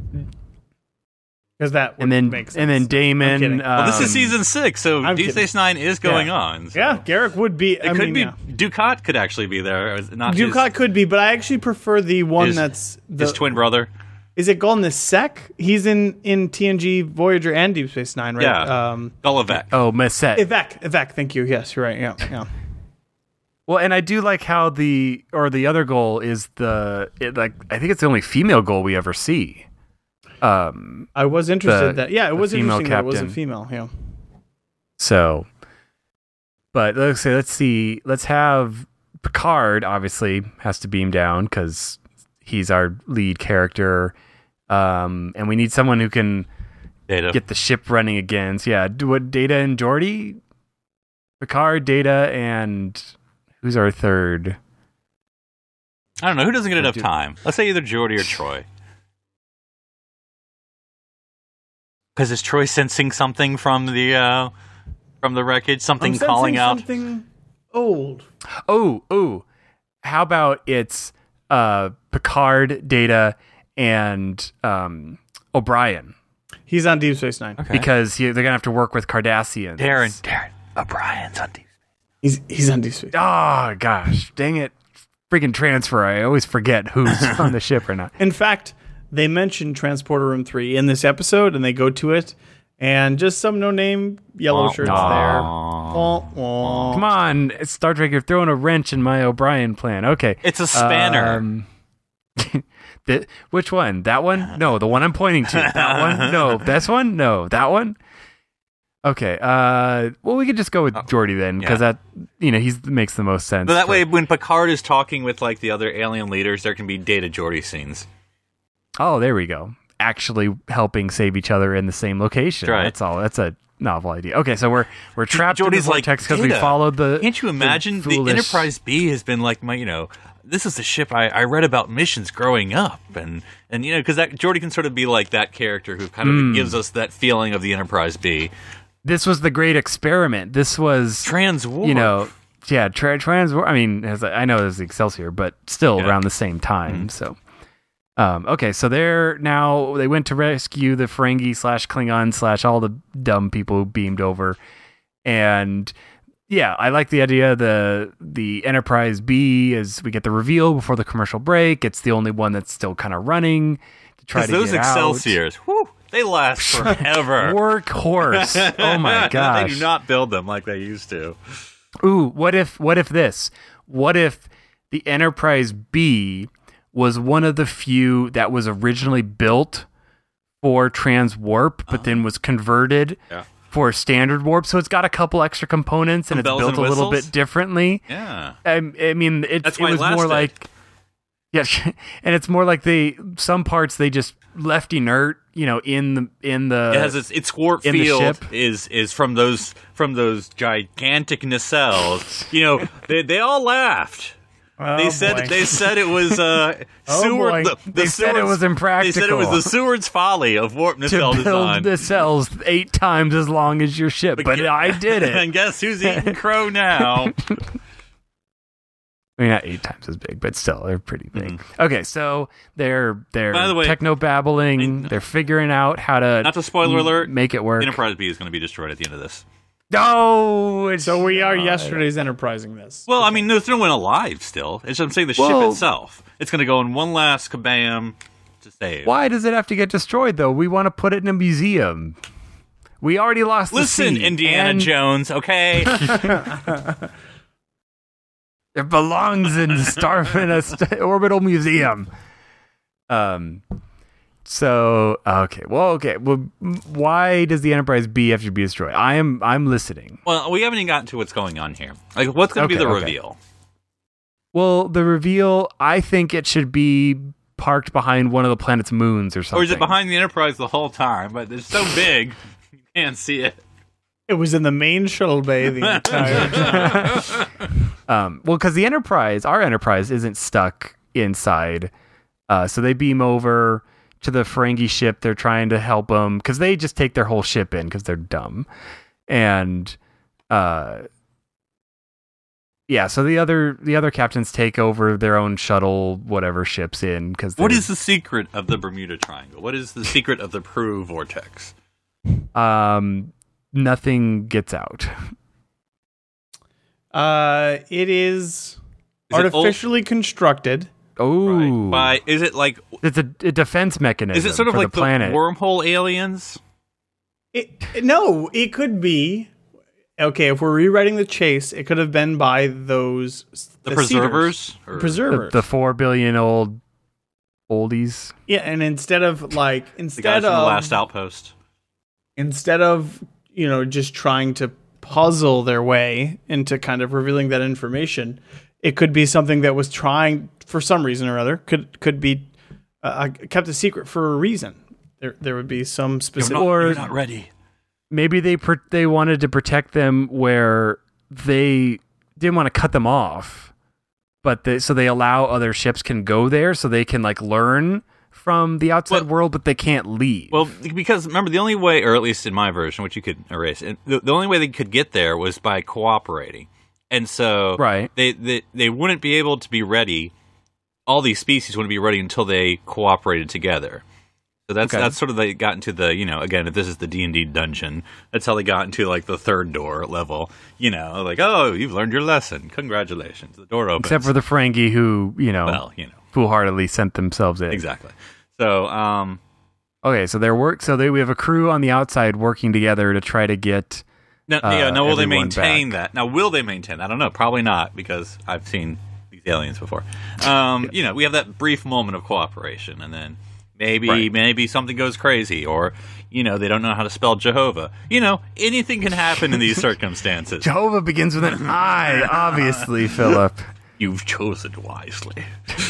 Because that would and then make sense. and then DaiMon. kidding. Well, this um, is season six, so I'm Deep kidding. Space Nine is going Yeah. on. so- yeah, Garak would be. It I could mean, be yeah. Dukat could actually be there. Not his- Dukat could be, but I actually prefer the one His- that's the, his twin brother. Is it Golden Sec? He's in in TNG Voyager and Deep Space Nine, right? Yeah. Um, Gul Evek. Oh, Macet. Evek, Evek. Thank you. Yes, you're right. Yeah, yeah. Well, and I do like how the or the other Gul is the it, like I think it's the only female Gul we ever see. Um, I was interested The- that. Yeah, it was female interesting that it was a female. Yeah. so, but let's say let's see, let's have Picard obviously has to beam down because he's our lead character, um, and we need someone who can Data. get the ship running again. So yeah, do what Data and Geordi, Picard, Data, and who's our third? I don't know who doesn't get enough time. Let's say either Geordi or Troi. Because is Troi sensing something from the uh, from the wreckage? Something I'm calling out. something old. Oh, oh. How about it's uh Picard, Data, and um O'Brien He's on Deep Space Nine. because he, they're gonna have to work with Cardassians. Darren, Darren, O'Brien's on Deep. Space. He's he's on Deep Space. Oh gosh, dang it! Freaking transfer. I always forget who's on the ship or not. In fact, they mentioned Transporter Room Three in this episode, and they go to it, and just some no name yellow shirts wah. there. Wah, wah. Come on, Star Trek. You're throwing a wrench in my O'Brien plan. Okay, It's a spanner. Um, the, which one? That one? No, the one I'm pointing to. That one? No, this one? No, that one. Okay. Uh, well, we could just go with Geordi then, because yeah. that you know he makes the most sense. But that for- way, when Picard is talking with like the other alien leaders, there can be Data Geordi scenes. Oh, there we go. Actually, helping save each other in the same location. That's right. That's all. That's a novel idea. Okay, so we're we're trapped in the vortex because we followed the. Can't you imagine the, foolish- Enterprise B has been like my, you know, this is the ship I, I read about missions growing up, and and you know, because that Geordi can sort of be like that character who kind of Hmm. gives us that feeling of the Enterprise B. This was the great experiment. This was Trans war, you know, yeah, tra- trans. I mean, as I know there's the Excelsior, but still Yeah. Around the same time. So, um, okay, so they're now they went to rescue the Ferengi slash Klingon slash all the dumb people who beamed over, and yeah, I like the idea. The the Enterprise B as we get the reveal before the commercial break. It's the only one that's still kind of running to try to those get out. Excelsiors, whew, they last forever. Workhorse. Oh my gosh. they do not build them like they used to. Ooh, what if what if this? What if the Enterprise B was one of the few that was originally built for trans warp, but uh-huh. then was converted Yeah. for standard warp? So it's got a couple extra components and it's built and a little bit differently. Yeah, I, I mean, it, it why it was more like yeah, and it's more like they some parts they just left inert, you know, in the in the it has its its warp in the field ship. is is from those from those gigantic nacelles. You know, they they all laughed. Oh, They said boy. they said it was uh, Oh, Seward. The, the They said it Seward's- was They said it was the Seward's folly of warp to build design. the cells eight times as long as your ship, but, gu- I did it. and guess who's eating crow now? I mean, not eight times as big, but still, they're pretty big. Okay, so they're they're Mm-hmm. By the way, techno babbling. I- They're figuring out how to Not to spoiler alert, make it work. Enterprise B is going to be destroyed at the end of this. No, it's So we are not. yesterday's enterprising this. Well, I mean, there's no one alive still. It's I'm saying the Well- ship itself. It's going to go in one last kabam to save. Why does it have to get destroyed though? We want to put it in a museum. We already lost the Listen, sea, Indiana and Jones. Okay, It belongs in star in a st- orbital museum. Um. So okay, well, okay. Well, why does the Enterprise B have to be destroyed? I am I'm listening. well, we haven't even gotten to what's going on here. Like, what's going to be Okay, the okay. reveal? Well, the reveal. I think it should be parked behind one of the planet's moons or something. Or is it behind the Enterprise the whole time? But it's so big, you can't see it. It was in the main shuttle bay the entire time. Um, well, because the Enterprise, our Enterprise, isn't stuck inside, uh, so they beam over to the Ferengi ship. They're trying to help them because they just take their whole ship in because they're dumb, and uh, yeah. So the other the other captains take over their own shuttle, whatever ships in because What is the secret of the Bermuda Triangle? What is the secret of the Peru vortex? um nothing gets out. Uh, it is, Is it old- artificially constructed. Oh, Right. By is it like it's a, a defense mechanism. is it sort of like the planet? wormhole aliens? It no, it could be. Okay, if we're rewriting the chase, it could have been by those The, Seeders. preservers? Or- the, preservers. the four billion old oldies. yeah, and instead of like the instead guys from of the last outpost. instead of you know just trying to puzzle their way into kind of revealing that information, it could be something that was trying for some reason or other could could be uh, kept a secret for a reason. There there would be some You're specific. not, Or- you're not ready. maybe they pr- they wanted to protect them where they didn't want to cut them off, but they, so they allow other ships can go there so they can like learn from the outside Well- world, but they can't leave. Well, because remember, the only way, or at least in my version, which you could erase, the, the only way they could get there was by cooperating. And so Right. they, they they wouldn't be able to be ready. All these species wouldn't be ready until they cooperated together. So that's Okay. that's sort of they got into the you know again if this is the D and D dungeon that's how they got into like the third door level you know like oh you've learned your lesson congratulations the door opens except for the Ferengi who you know well you know foolhardily sent themselves in. exactly so um Okay, so they're work. So they we have a crew on the outside working together to try to get. Now, uh, yeah, now will they maintain back. that? Now, will they maintain that? I don't know. Probably not because I've seen these aliens before. Um, You know, we have that brief moment of cooperation, and then maybe Right. maybe something goes crazy, or you know, they don't know how to spell Jehovah. You know, anything can happen in these circumstances. Jehovah begins with an I, obviously, Philip. You've chosen wisely.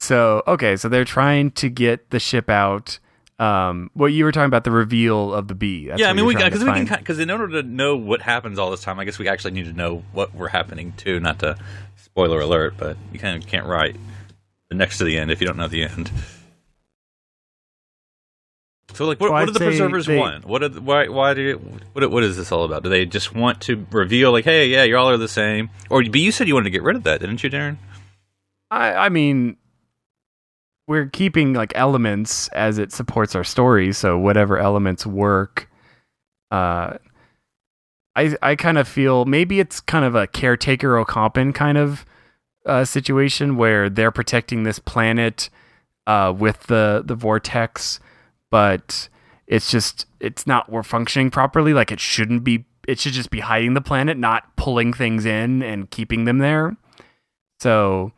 So okay, so they're trying to get the ship out. Um, what you were talking about the reveal of the bee. That's yeah, I mean, we because we can because in order to know what happens all this time, I guess we actually need to know what we're happening to. Not to spoiler alert, but you kind of can't write the next to the end if you don't know the end. So, like, what, So what do the preservers they- want? What are the, why why do you, what what is this all about? Do they just want to reveal like, hey, yeah, you all are the same? Or but you said you wanted to get rid of that, didn't you, Darren? I, I mean, we're keeping like elements as it supports our story. So whatever elements work, uh, I I kind of feel maybe it's kind of a caretaker or Ocampan kind of uh, situation where they're protecting this planet uh, with the the vortex, but it's just it's not we're functioning properly. Like it shouldn't be. It should just be hiding the planet, not pulling things in and keeping them there. So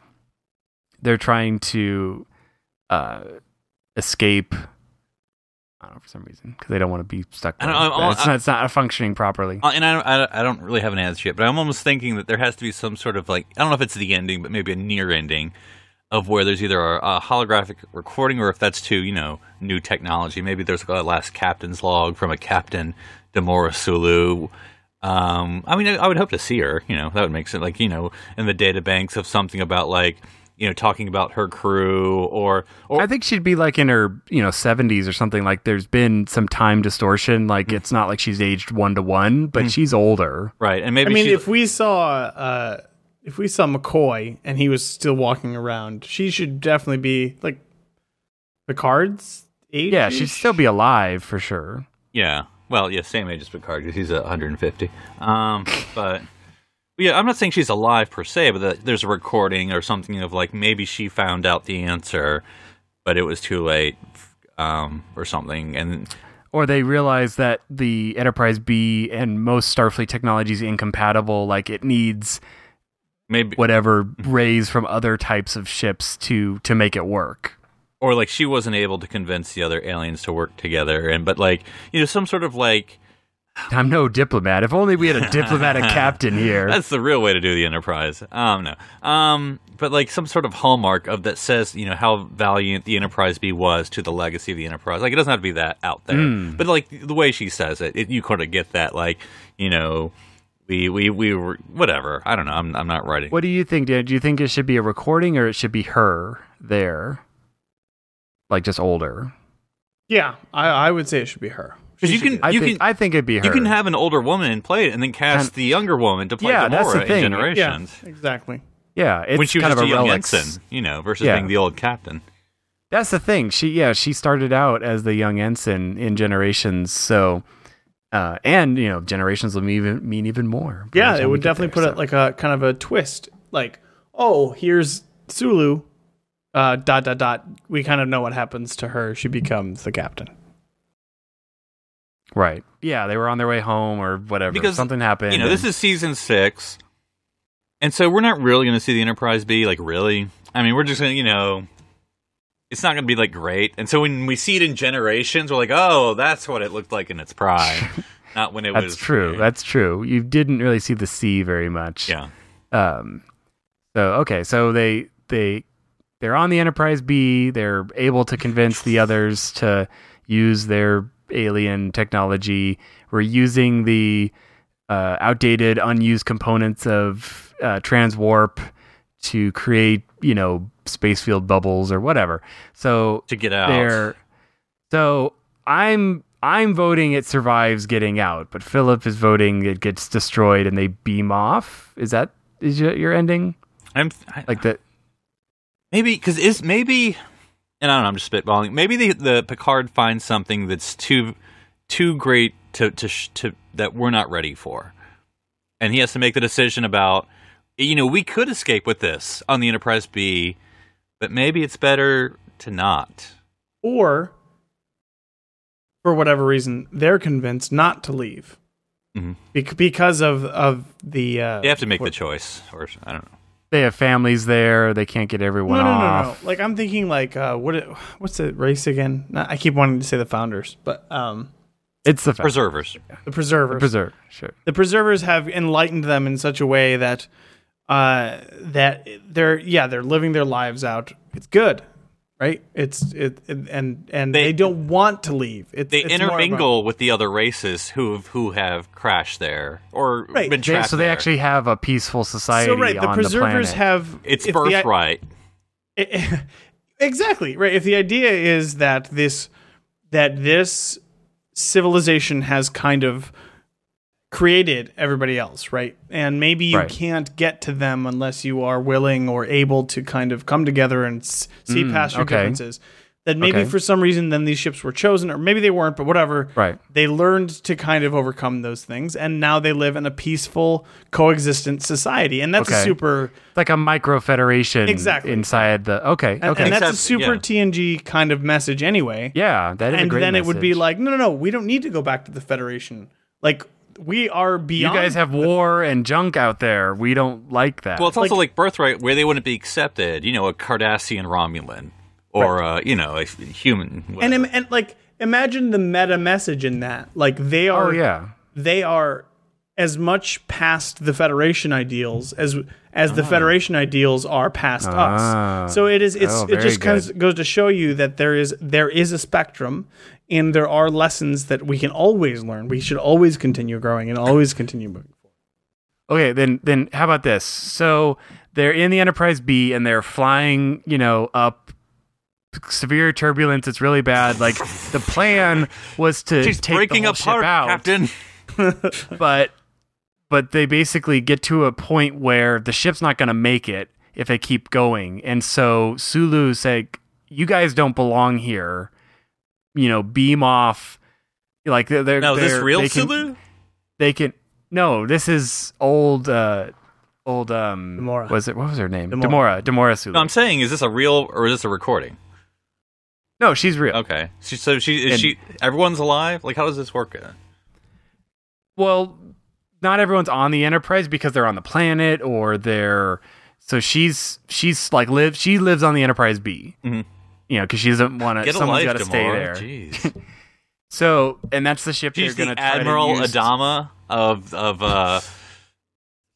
they're trying to uh, escape. I don't know for some reason because they don't want to be stuck. I don't- I- it's, I- not, it's not functioning properly. Uh, and I don't, I don't- really have an answer yet, but I'm almost thinking that there has to be some sort of like I don't know if it's the ending, but maybe a near ending of where there's either a, a holographic recording or if that's too you know new technology. Maybe there's a last captain's log from a captain Demora Sulu. Um, I mean, I, I would hope to see her. You know, that would make sense. Like you know, in the data banks of something about like you know talking about her crew or or I think she'd be like in her, you know, seventies or something. Like there's been some time distortion. Like Hmm. it's not like she's aged one to one, but she's older. right, and maybe I mean, if we saw uh, if we saw McCoy and he was still walking around, she should definitely be like Picard's age. Yeah, she'd still be alive for sure. Yeah. Well, yeah, same age as Picard because he's 150. Um, but yeah, I'm not saying she's alive per se, but that there's a recording or something of like maybe she found out the answer, but it was too late, um, or something, and Or they realize that the Enterprise B and most Starfleet technology is incompatible. Like it needs maybe whatever rays from other types of ships to to make it work. or like she wasn't able to convince the other aliens to work together, and but like you know some sort of like I'm no diplomat. If only we had a diplomatic captain here. That's the real way to do the Enterprise. Um, no. Um, but like some sort of hallmark of that says, you know, how valiant the Enterprise B was to the legacy of the Enterprise. Like it doesn't have to be that out there, Hmm. but like the way she says it, it you kind of get that. Like, you know, we we we were whatever. I don't know. I'm I'm not writing. What do you think, Dan? Do you think it should be a recording or it should be her there? Like just older? Yeah, I, I would say it should be her. Because you can I you think can I think it'd be her. you can have an older woman and play it and then cast And- the younger woman to play Yeah, that's the thing. in yeah, exactly. yeah, it's when she was kind just of a a young relic. ensign, you know, versus Yeah. being the old captain. That's the thing. She yeah, she started out as the young ensign in Generations, so uh, and you know, Generations will mean even mean even more. Yeah, it would definitely there, put it like a kind of a twist. Like, oh, here's Sulu. Uh, dot dot dot. We kind of know what happens to her. She becomes the captain. So. right. Yeah, they were on their way home or whatever. Because, something happened. You know, this is season six, and so we're not really going to see the Enterprise B. like really. I mean, we're just going to, you know, it's not going to be like great. And so when we see it in Generations, we're like, oh, that's what it looked like in its prime, not when it that's was. That's true. That's true. You didn't really see the sea very much. yeah. Um, so okay, so they they they're on the Enterprise B. They're able to convince the others to use their alien technology. We're using the uh, outdated, unused components of uh, transwarp to create, you know, space field bubbles or whatever. So To get out. so I'm I'm voting it survives getting out, but Philip is voting it gets destroyed and they beam off. Is that is your, your ending I'm I, like that? maybe because is maybe, and I don't know. I'm just spitballing. Maybe the the Picard finds something that's too too great to to sh- to that we're not ready for, and he has to make the decision about. You know, we could escape with this on the Enterprise B, but maybe it's better to not. Or, for whatever reason, they're convinced not to leave Mhm. Bec- because of of the. Uh, They have to make the choice, or I don't know. They have families there. They can't get everyone No, no, no, no, no. Like I'm thinking, like uh, what? It, what's the race again? I keep wanting to say the founders, but um, It's the fact. Preservers. the preservers. preserve. Sure. the preservers have enlightened them in such a way that uh that they're yeah they're living their lives out it's good right it's it, it- and and they, They- don't want to leave it's, They it's more about- intermingle with the other races who have, who have crashed there or Right. been They- trapped so they there. actually have a peaceful society so right the on preservers the have it's if the- birthright. exactly right if the idea is that this that this civilization has kind of created everybody else right and maybe you Right. can't get to them unless you are willing or able to kind of come together and s- see Mm, past your okay. differences that maybe Okay. for some reason then these ships were chosen or maybe they weren't but whatever Right. they learned to kind of overcome those things and now they live in a peaceful coexistent society and that's a super like a micro federation Exactly. inside the. Okay. and, okay. and that's a Except- super yeah. TNG kind of message anyway. yeah, that is a and great then it would be like, no, no, no, we don't need to go back to the Federation. Like we are beyond. You guys have war and junk out there. We don't like that. Well, it's also like, birthright where they wouldn't be accepted. You know, a Cardassian Romulan or uh, you know a human. and whatever. im- and like imagine the meta message in that. Like they are. oh yeah. They are as much past the Federation ideals as as the Federation ideals are past Ah. us. So it is. It's Oh, it just kind of goes to show you that there is there is a spectrum. And there are lessons that we can always learn. We should always continue growing and always continue moving. Forward. Okay, then then how about this? So they're in the Enterprise B and they're flying, you know, up severe turbulence. It's really bad. Like the plan was to she's take breaking the whole apart, ship out, Captain. but but they basically get to a point where the ship's not going to make it if they keep going. And so Sulu's like, you guys don't belong here. You know, beam off. Like they're, they're Now, is this they're- real they can, Sulu? They can no. This is old. uh Old um. Demora. Was it? What was her name? Demora. Demora. Demora Sulu. No, I'm saying, is this a real or is this a recording? no, she's real. Okay, she, so she is And- she. Everyone's alive. Like, how does this work? well, not everyone's on the Enterprise because they're on the planet or they're so she's she's like live she lives on the Enterprise B. Mhm. You know, because she doesn't want to. Someone's got to stay there. Jeez. So, and that's the ship She's they're the going to Admiral. Adama of of uh,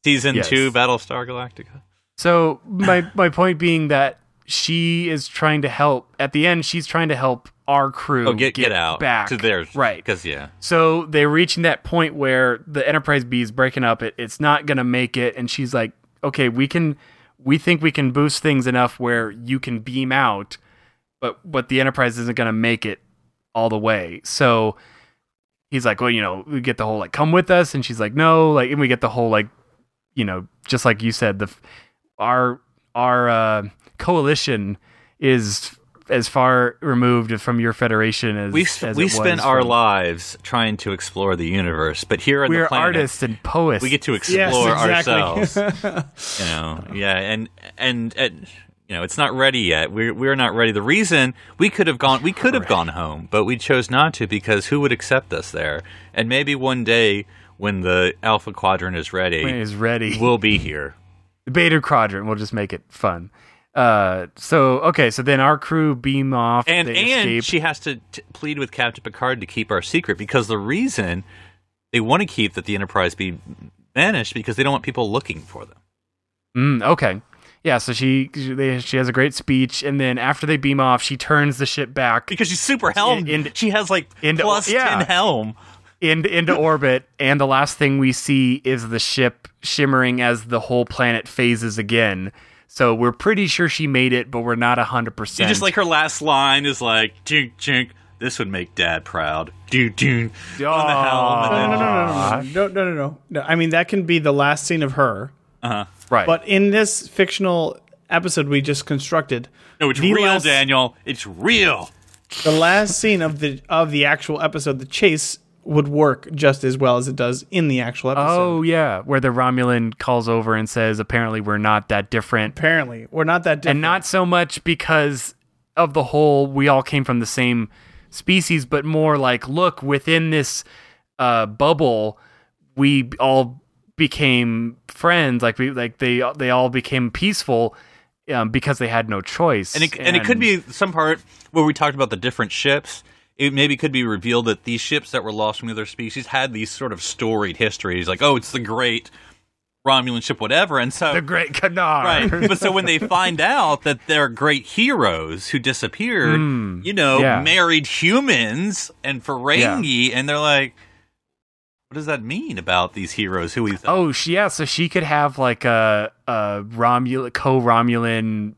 season Yes. two Battlestar Galactica. So my my point being that she is trying to help. At the end, she's trying to help our crew Oh, get get, out back to theirs, right. Because yeah, So they're reaching that point where the Enterprise B is breaking up. It, it's not going to make it. And she's like, okay, we can, we think we can boost things enough where you can beam out, but, but the Enterprise isn't going to make it all the way. So he's like, well, you know, we get the whole like, come with us. And she's like, no, like, and we get the whole like, you know, just like you said, the, our, our, uh, coalition is as far removed from your federation as we as we it spent our from- lives trying to explore the universe, but here on we're the planet, artists and poets. we get to explore Yes, exactly. ourselves. you know, yeah, and, and and you know, it's not ready yet. We're we're not ready. The reason we could have gone, we could have gone home, but we chose not to because who would accept us there? And maybe one day when the Alpha Quadrant is ready, is ready. we'll be here. the Beta Quadrant. We'll just make it fun. Uh, so okay, so then our crew beam off. And and escape. she has to t- plead with Captain Picard to keep our secret because the reason they want to keep that the Enterprise be vanished because they don't want people looking for them. Mm, okay, yeah. So she they, she has a great speech, and then after they beam off, she turns the ship back Because she's super helmed. In- she has like into- plus yeah. 10 helm. into into orbit, and the last thing we see is the ship shimmering as the whole planet phases again. So we're pretty sure she made it, but we're not hundred She percent. just like her last line is like, jink, jink, this would make dad proud. Doo, doo, on the helm. And no, no, no, no, no, no, no, no, no. I mean, that can be the last scene of her. Uh-huh. Right. But in this fictional episode we just constructed, no, it's real, last- Daniel. It's real. the last scene of the of the actual episode, the chase would work just as well as it does in the actual episode. oh yeah, where the Romulan calls over and says, "Apparently, we're not that different." apparently, we're not that different. and not so much because of the whole we all came from the same species but more like look within this uh, bubble we all became friends like we like they they all became peaceful um, because they had no choice And it, and, it could be some part where we talked about the different ships. It maybe could be revealed that these ships that were lost from the other species had these sort of storied histories, like oh, it's the great Romulan ship, whatever. And so the great canard right, but so when they find out that they're great heroes who disappeared, you know, yeah. married humans and Ferengi, and they're like, what does that mean about these heroes who we thought? oh sh- yeah so she could have like a a Romul co-romulan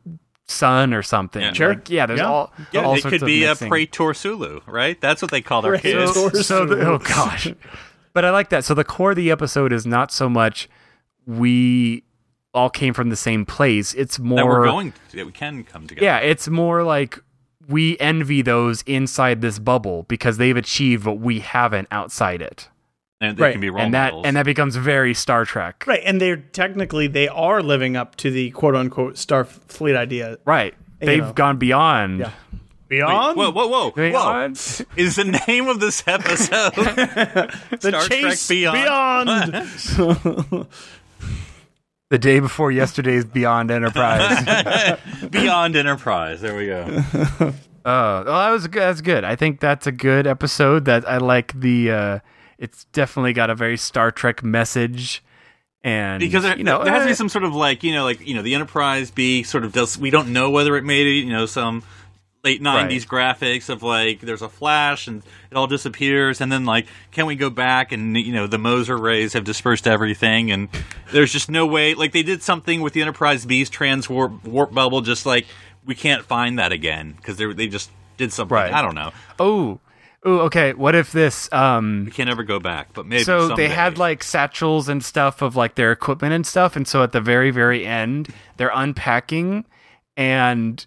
son or something Yeah. Sure. Like, yeah there's Yeah. all yeah, all it sorts could of be a mixing. Praetor Sulu, right? That's what they call their Praetor kids. Sulu. so the, oh gosh but i like that so the core of the episode is not so much we all came from the same place it's more That we're going, to, that we can come together. yeah it's more like we envy those inside this bubble because they've achieved what we haven't outside it and they Right. can be role and that and that becomes very star trek right, and they're technically they are living up to the quote unquote Starfleet idea. right they've know. gone beyond Yeah. Beyond whoa, whoa, whoa, whoa! beyond Is the name of this episode the Star chase Trek Beyond? beyond. the day before yesterday's beyond enterprise Beyond Enterprise? There we go. Uh, well, that was good. That's good. I think that's a good episode. That I like the. Uh, it's definitely got a very Star Trek message, and Because there, you know there has to eh, be some sort of like you know like you know the Enterprise B sort of does. We don't know whether it made it. You know some late '90s graphics of like there's a flash and it all disappears, and then like can we go back and you know the Moser rays have dispersed everything, and there's just no way. Like they did something with the Enterprise B's trans warp, warp bubble, just like we can't find that again because they they just did something. Right. I don't know. Oh, Ooh, okay. What if this? Um, We can't ever go back, but maybe. so someday. they had like satchels and stuff of like their equipment and stuff, and so at the very, very end, they're unpacking, and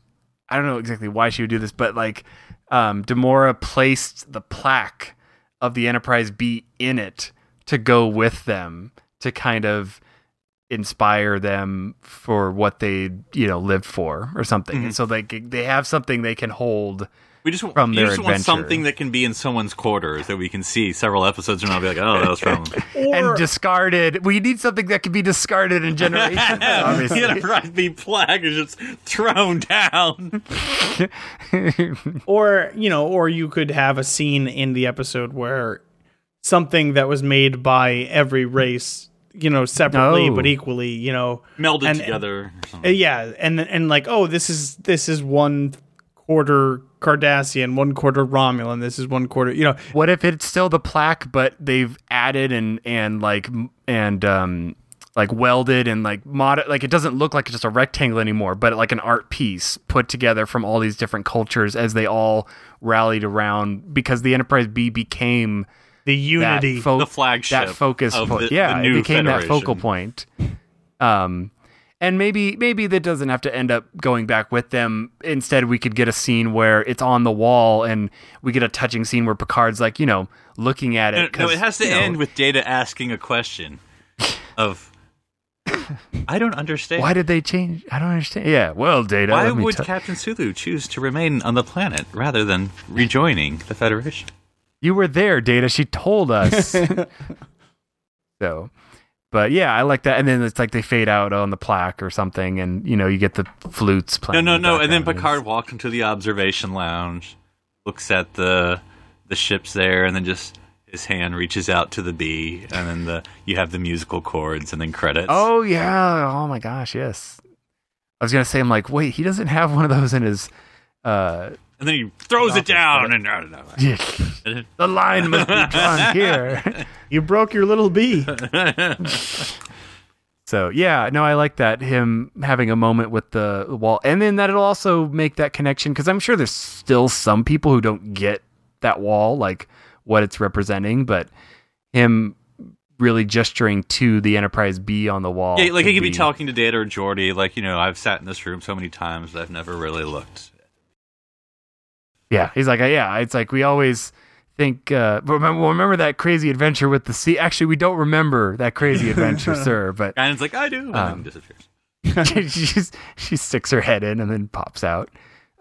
I don't know exactly why she would do this, but like, um, Demora placed the plaque of the Enterprise B in it to go with them to kind of inspire them for what they you know lived for or something Mm-hmm. and so they they have something they can hold We just, from you their just want adventure. something that can be in someone's quarters that we can see several episodes from now. and Be like, oh, that was from and discarded we need something that can be discarded in generations obviously the Enterprise B flag is just thrown down. or you know, or you could have a scene in the episode where something that was made by every race, you know, separately Oh. but equally, you know, Melded And- together. or something. yeah, and and like, oh, this is this is one quarter Cardassian, one quarter Romulan, this is one quarter, you know, what if it's still the plaque but they've added and and like and um like welded and like mod like it doesn't look like just a rectangle anymore but like an art piece put together from all these different cultures as they all rallied around because the enterprise b became the unity. fo- The flagship that focus of point. the- yeah the it new became that focal point. Um and maybe maybe that doesn't have to end up going back with them. Instead, we could get a scene where it's on the wall, and we get a touching scene where Picard's like, you know, looking at No, it. no, 'cause, it has to you know, end with Data asking a question of, I don't understand. Why did they change? I don't understand. Yeah, well, Data. Why let me would tell- Captain Sulu choose to remain on the planet rather than rejoining the Federation? you were there, Data? She told us. so, but yeah, I like that. And then it's like they fade out on the plaque or something, and you know, you get the flutes No, playing. no, the no. And then. Picard walks into the observation lounge, looks at the the ships there, and then just his hand reaches out to the B, and then the you have the musical chords, and then credits. Oh yeah! Oh my gosh! Yes. I was gonna say, I'm like, wait, he doesn't have one of those in his. uh and then he throws it down, and don't know. The line must be drawn here. you broke your little bee. So yeah, no, I like that him having a moment with the wall, and then that it'll also make that connection because I'm sure there's still some people who don't get that wall, like what it's representing, but him really gesturing to the Enterprise B on the wall. Yeah, like he could could be talking to Data or Geordi, like you know, I've sat in this room so many times, that I've never really looked. Yeah, he's like, yeah, it's like we always think. Uh, remember, remember that crazy adventure with the sea? Actually, we don't remember that crazy adventure, sir. But And it's like I do, and Um, then disappears. she just, she sticks her head in and then pops out.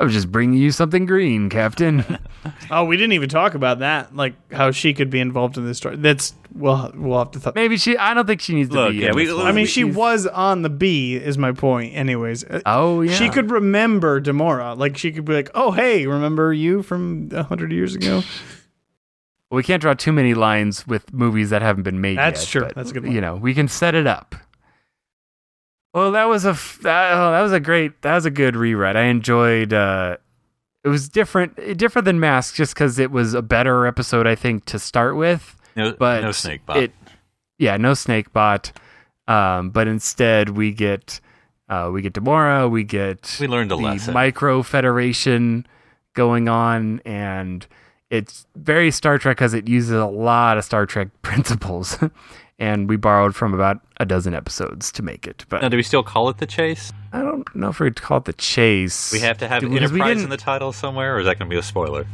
I was just bringing you something green, Captain. Oh, we didn't even talk about that, like how she could be involved in this story. That's well, we'll have to. Th- Maybe she. I don't think she needs to Look, be. yeah, we- I mean, she was on the B. is my point. Anyways, Uh, Oh yeah. she could remember Demora. Like she could be like, "Oh, hey, remember you from a hundred years ago?" We can't draw too many lines with movies that haven't been made. That's yet, true. but, That's a good You know, we can set it up. Well, that was a f- that, oh, that was a great that was a good rewrite. I enjoyed. uh It was different different than Mask, just because it was a better episode, I think, to start with. No, But no snake bot. It, yeah, no snake bot. Um, but instead, we get uh, we get Demora, we get we learned a the lesson. micro federation going on and it's very star trek because it uses a lot of star trek principles and we borrowed from about a dozen episodes to make it but now, do we still call it the chase? i don't know if we'd call it the chase We have to have we Enterprise in the title somewhere, or is that going to be a spoiler?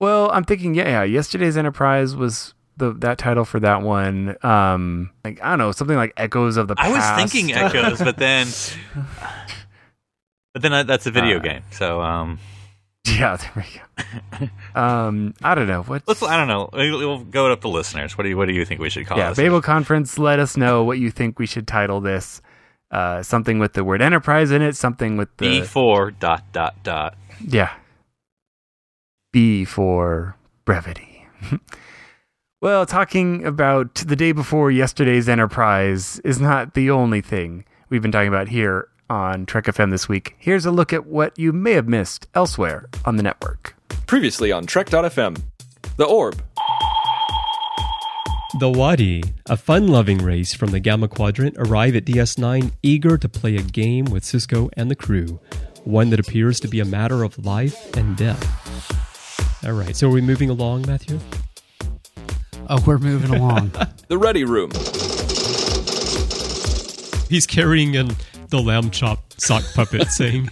well i'm thinking yeah, yeah yesterday's enterprise was the that title for that one um like i don't know something like echoes of the Past. I was thinking Echoes, but then, but then uh, that's a video Uh, game. So um, yeah there we go um i don't know what's let's. I don't know. We'll we'll go up to listeners. What do you What do you think we should call yeah, this? Babel Conference, let us know what you think we should title this. Uh, something with the word enterprise in it, something with the B four dot dot dot. yeah. B for brevity. well, talking about the day before yesterday's enterprise is not the only thing we've been talking about here on Trek FM this week. Here's a look at what you may have missed elsewhere on the network. Previously on Trek.fm. The Orb. The Wadi, a fun loving race from the Gamma Quadrant, arrive at DS9 eager to play a game with Sisko and the crew, one that appears to be a matter of life and death. All right. So are we moving along, Matthew? Oh, we're moving along. The Ready Room. He's carrying in the lamb chop sock puppet saying,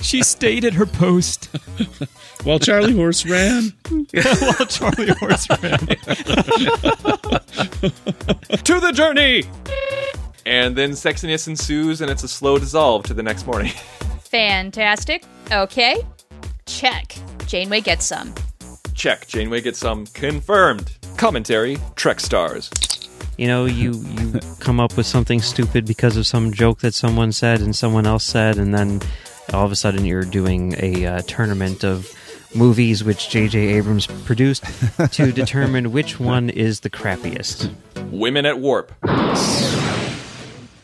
She stayed at her post While Charlie Horse ran. while Charlie Horse ran. To the journey! And then sexiness ensues, and it's a slow dissolve to the next morning. Fantastic. Okay. Check. Janeway gets some. Check. Janeway gets some confirmed. Commentary Trek stars. You know, you you come up with something stupid because of some joke that someone said and someone else said, and then all of a sudden you're doing a uh, tournament of movies which J.J. Abrams produced to determine which one is the crappiest. Women at Warp.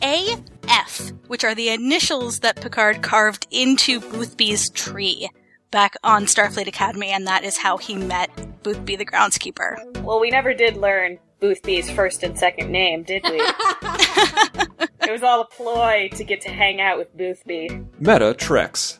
AF, which are the initials that Picard carved into Boothby's tree back on Starfleet Academy, and that is how he met Boothby the groundskeeper. Well, we never did learn Boothby's first and second name, did we? it was all a ploy to get to hang out with Boothby. Meta Treks.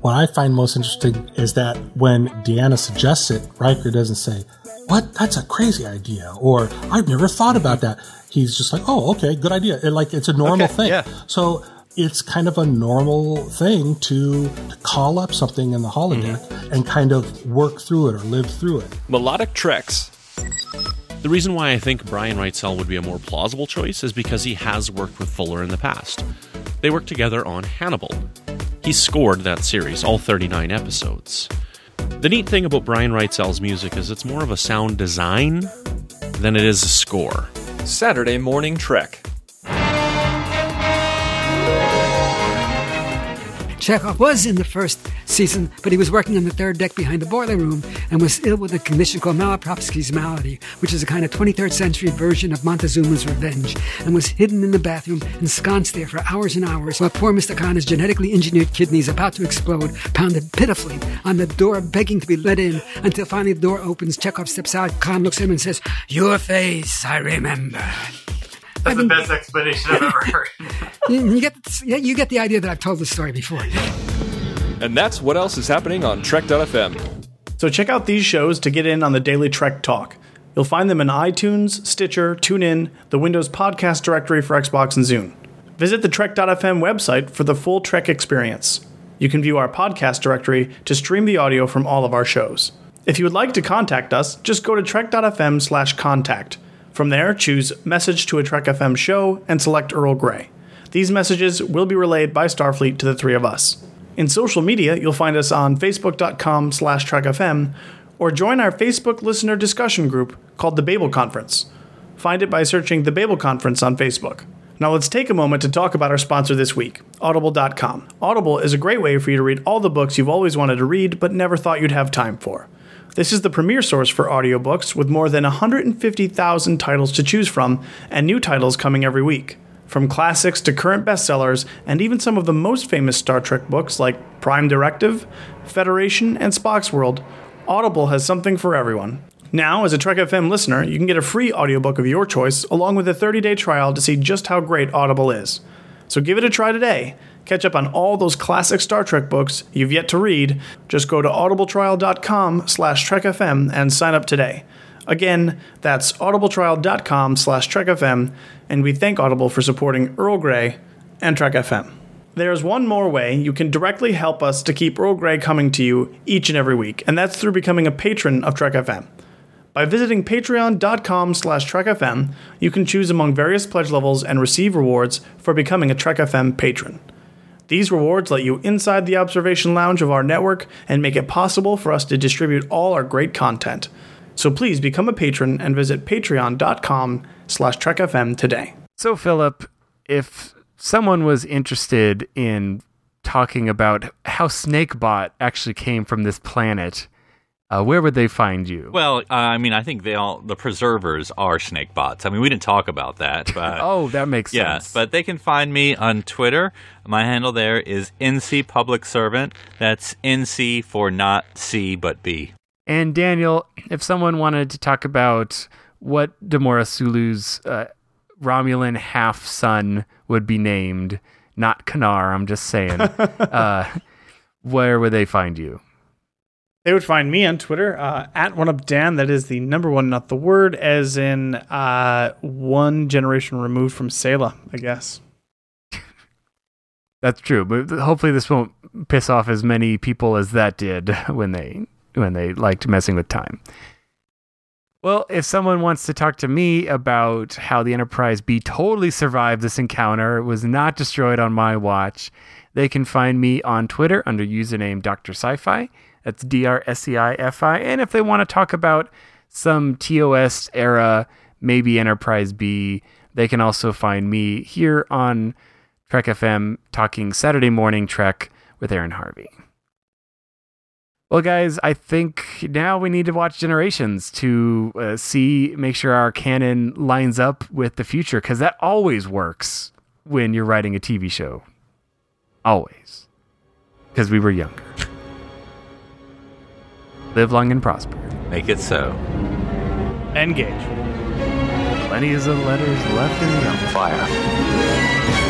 What I find most interesting is that when Deanna suggests it, Riker doesn't say, What? That's a crazy idea. Or, I've never thought about that. He's just like, Oh, okay, good idea. It, like, it's a normal Okay, thing. yeah. So, it's kind of a normal thing to, to call up something in the holodeck mm-hmm. and kind of work through it or live through it. Melodic Treks. The reason why I think Brian Reitzell would be a more plausible choice is because he has worked with Fuller in the past. They worked together on Hannibal. He scored that series, all 39 episodes. The neat thing about Brian Reitzell's music is it's more of a sound design than it is a score. Saturday Morning Trek. Chekhov was in the first season, but he was working on the third deck behind the boiler room and was ill with a condition called Malaprop-Sky's malady, which is a kind of 23rd century version of Montezuma's revenge, and was hidden in the bathroom, ensconced there for hours and hours, while poor Mr. Khan's genetically engineered kidneys, about to explode, pounded pitifully on the door, begging to be let in, until finally the door opens. Chekhov steps out. Khan looks at him and says, "Your face, I remember." That's the best explanation I've ever heard. You you get, yeah, you get the idea that I've told this story before. And that's what else is happening on Trek.fm. So check out these shows to get in on the daily Trek talk. You'll find them in iTunes, Stitcher, TuneIn, the Windows Podcast Directory for Xbox and Zune. Visit the Trek.fm website for the full Trek experience. You can view our podcast directory to stream the audio from all of our shows. If you would like to contact us, just go to trek.fm slash contact. From there, choose Message to a Trek FM show and select Earl Grey. These messages will be relayed by Starfleet to the three of us. In social media, you'll find us on facebook.com slash trekfm or join our Facebook listener discussion group called the Babel Conference. Find it by searching the Babel Conference on Facebook. Now let's take a moment to talk about our sponsor this week, Audible.com. Audible is a great way for you to read all the books you've always wanted to read but never thought you'd have time for. This is the premier source for audiobooks with more than 150,000 titles to choose from and new titles coming every week. From classics to current bestsellers, and even some of the most famous Star Trek books like Prime Directive, Federation, and Spock's World, Audible has something for everyone. Now, as a Trek FM listener, you can get a free audiobook of your choice along with a 30-day trial to see just how great Audible is. So give it a try today. Catch up on all those classic Star Trek books you've yet to read. Just go to audibletrial.com slash trekfm and sign up today. Again, that's audibletrial.com slash trekfm, and we thank Audible for supporting Earl Grey and Trek FM. There's one more way you can directly help us to keep Earl Grey coming to you each and every week, and that's through becoming a patron of Trek FM. By visiting patreon.com slash trekfm, you can choose among various pledge levels and receive rewards for becoming a Trek FM patron. These rewards let you inside the observation lounge of our network and make it possible for us to distribute all our great content. So please become a patron and visit patreon.com slash trekfm today. So, Phillip, if someone was interested in talking about how Snakebot actually came from this planet, uh, where would they find you? Well, uh, I mean, I think they all the preservers are snake bots. I mean, we didn't talk about that, but oh, that makes yeah, sense. but they can find me on Twitter. My handle there is NC Public Servant. That's NC for not C but B. And Daniel, if someone wanted to talk about what Demora Sulu's uh, Romulan half son would be named, not Kanar, I'm just saying, uh, where would they find you? They would find me on Twitter uh, at one up Dan. That is the number one, not the word, as in uh, one generation removed from Sela, I guess. That's true, but hopefully this won't piss off as many people as that did when they when they liked messing with time. Well, if someone wants to talk to me about how the Enterprise B totally survived this encounter, it was not destroyed on my watch, they can find me on Twitter under username Dr. Sci-Fi. That's D R S E I F I. And if they want to talk about some TOS era, maybe Enterprise B, they can also find me here on Trek FM talking Saturday morning Trek with Aaron Harvey. Well, guys, I think now we need to watch Generations to uh, see, make sure our canon lines up with the future, because that always works when you're writing a TV show. Always. Because we were younger. Live long and prosper. Make it so. Engage. Plenty of letters left in the Fire.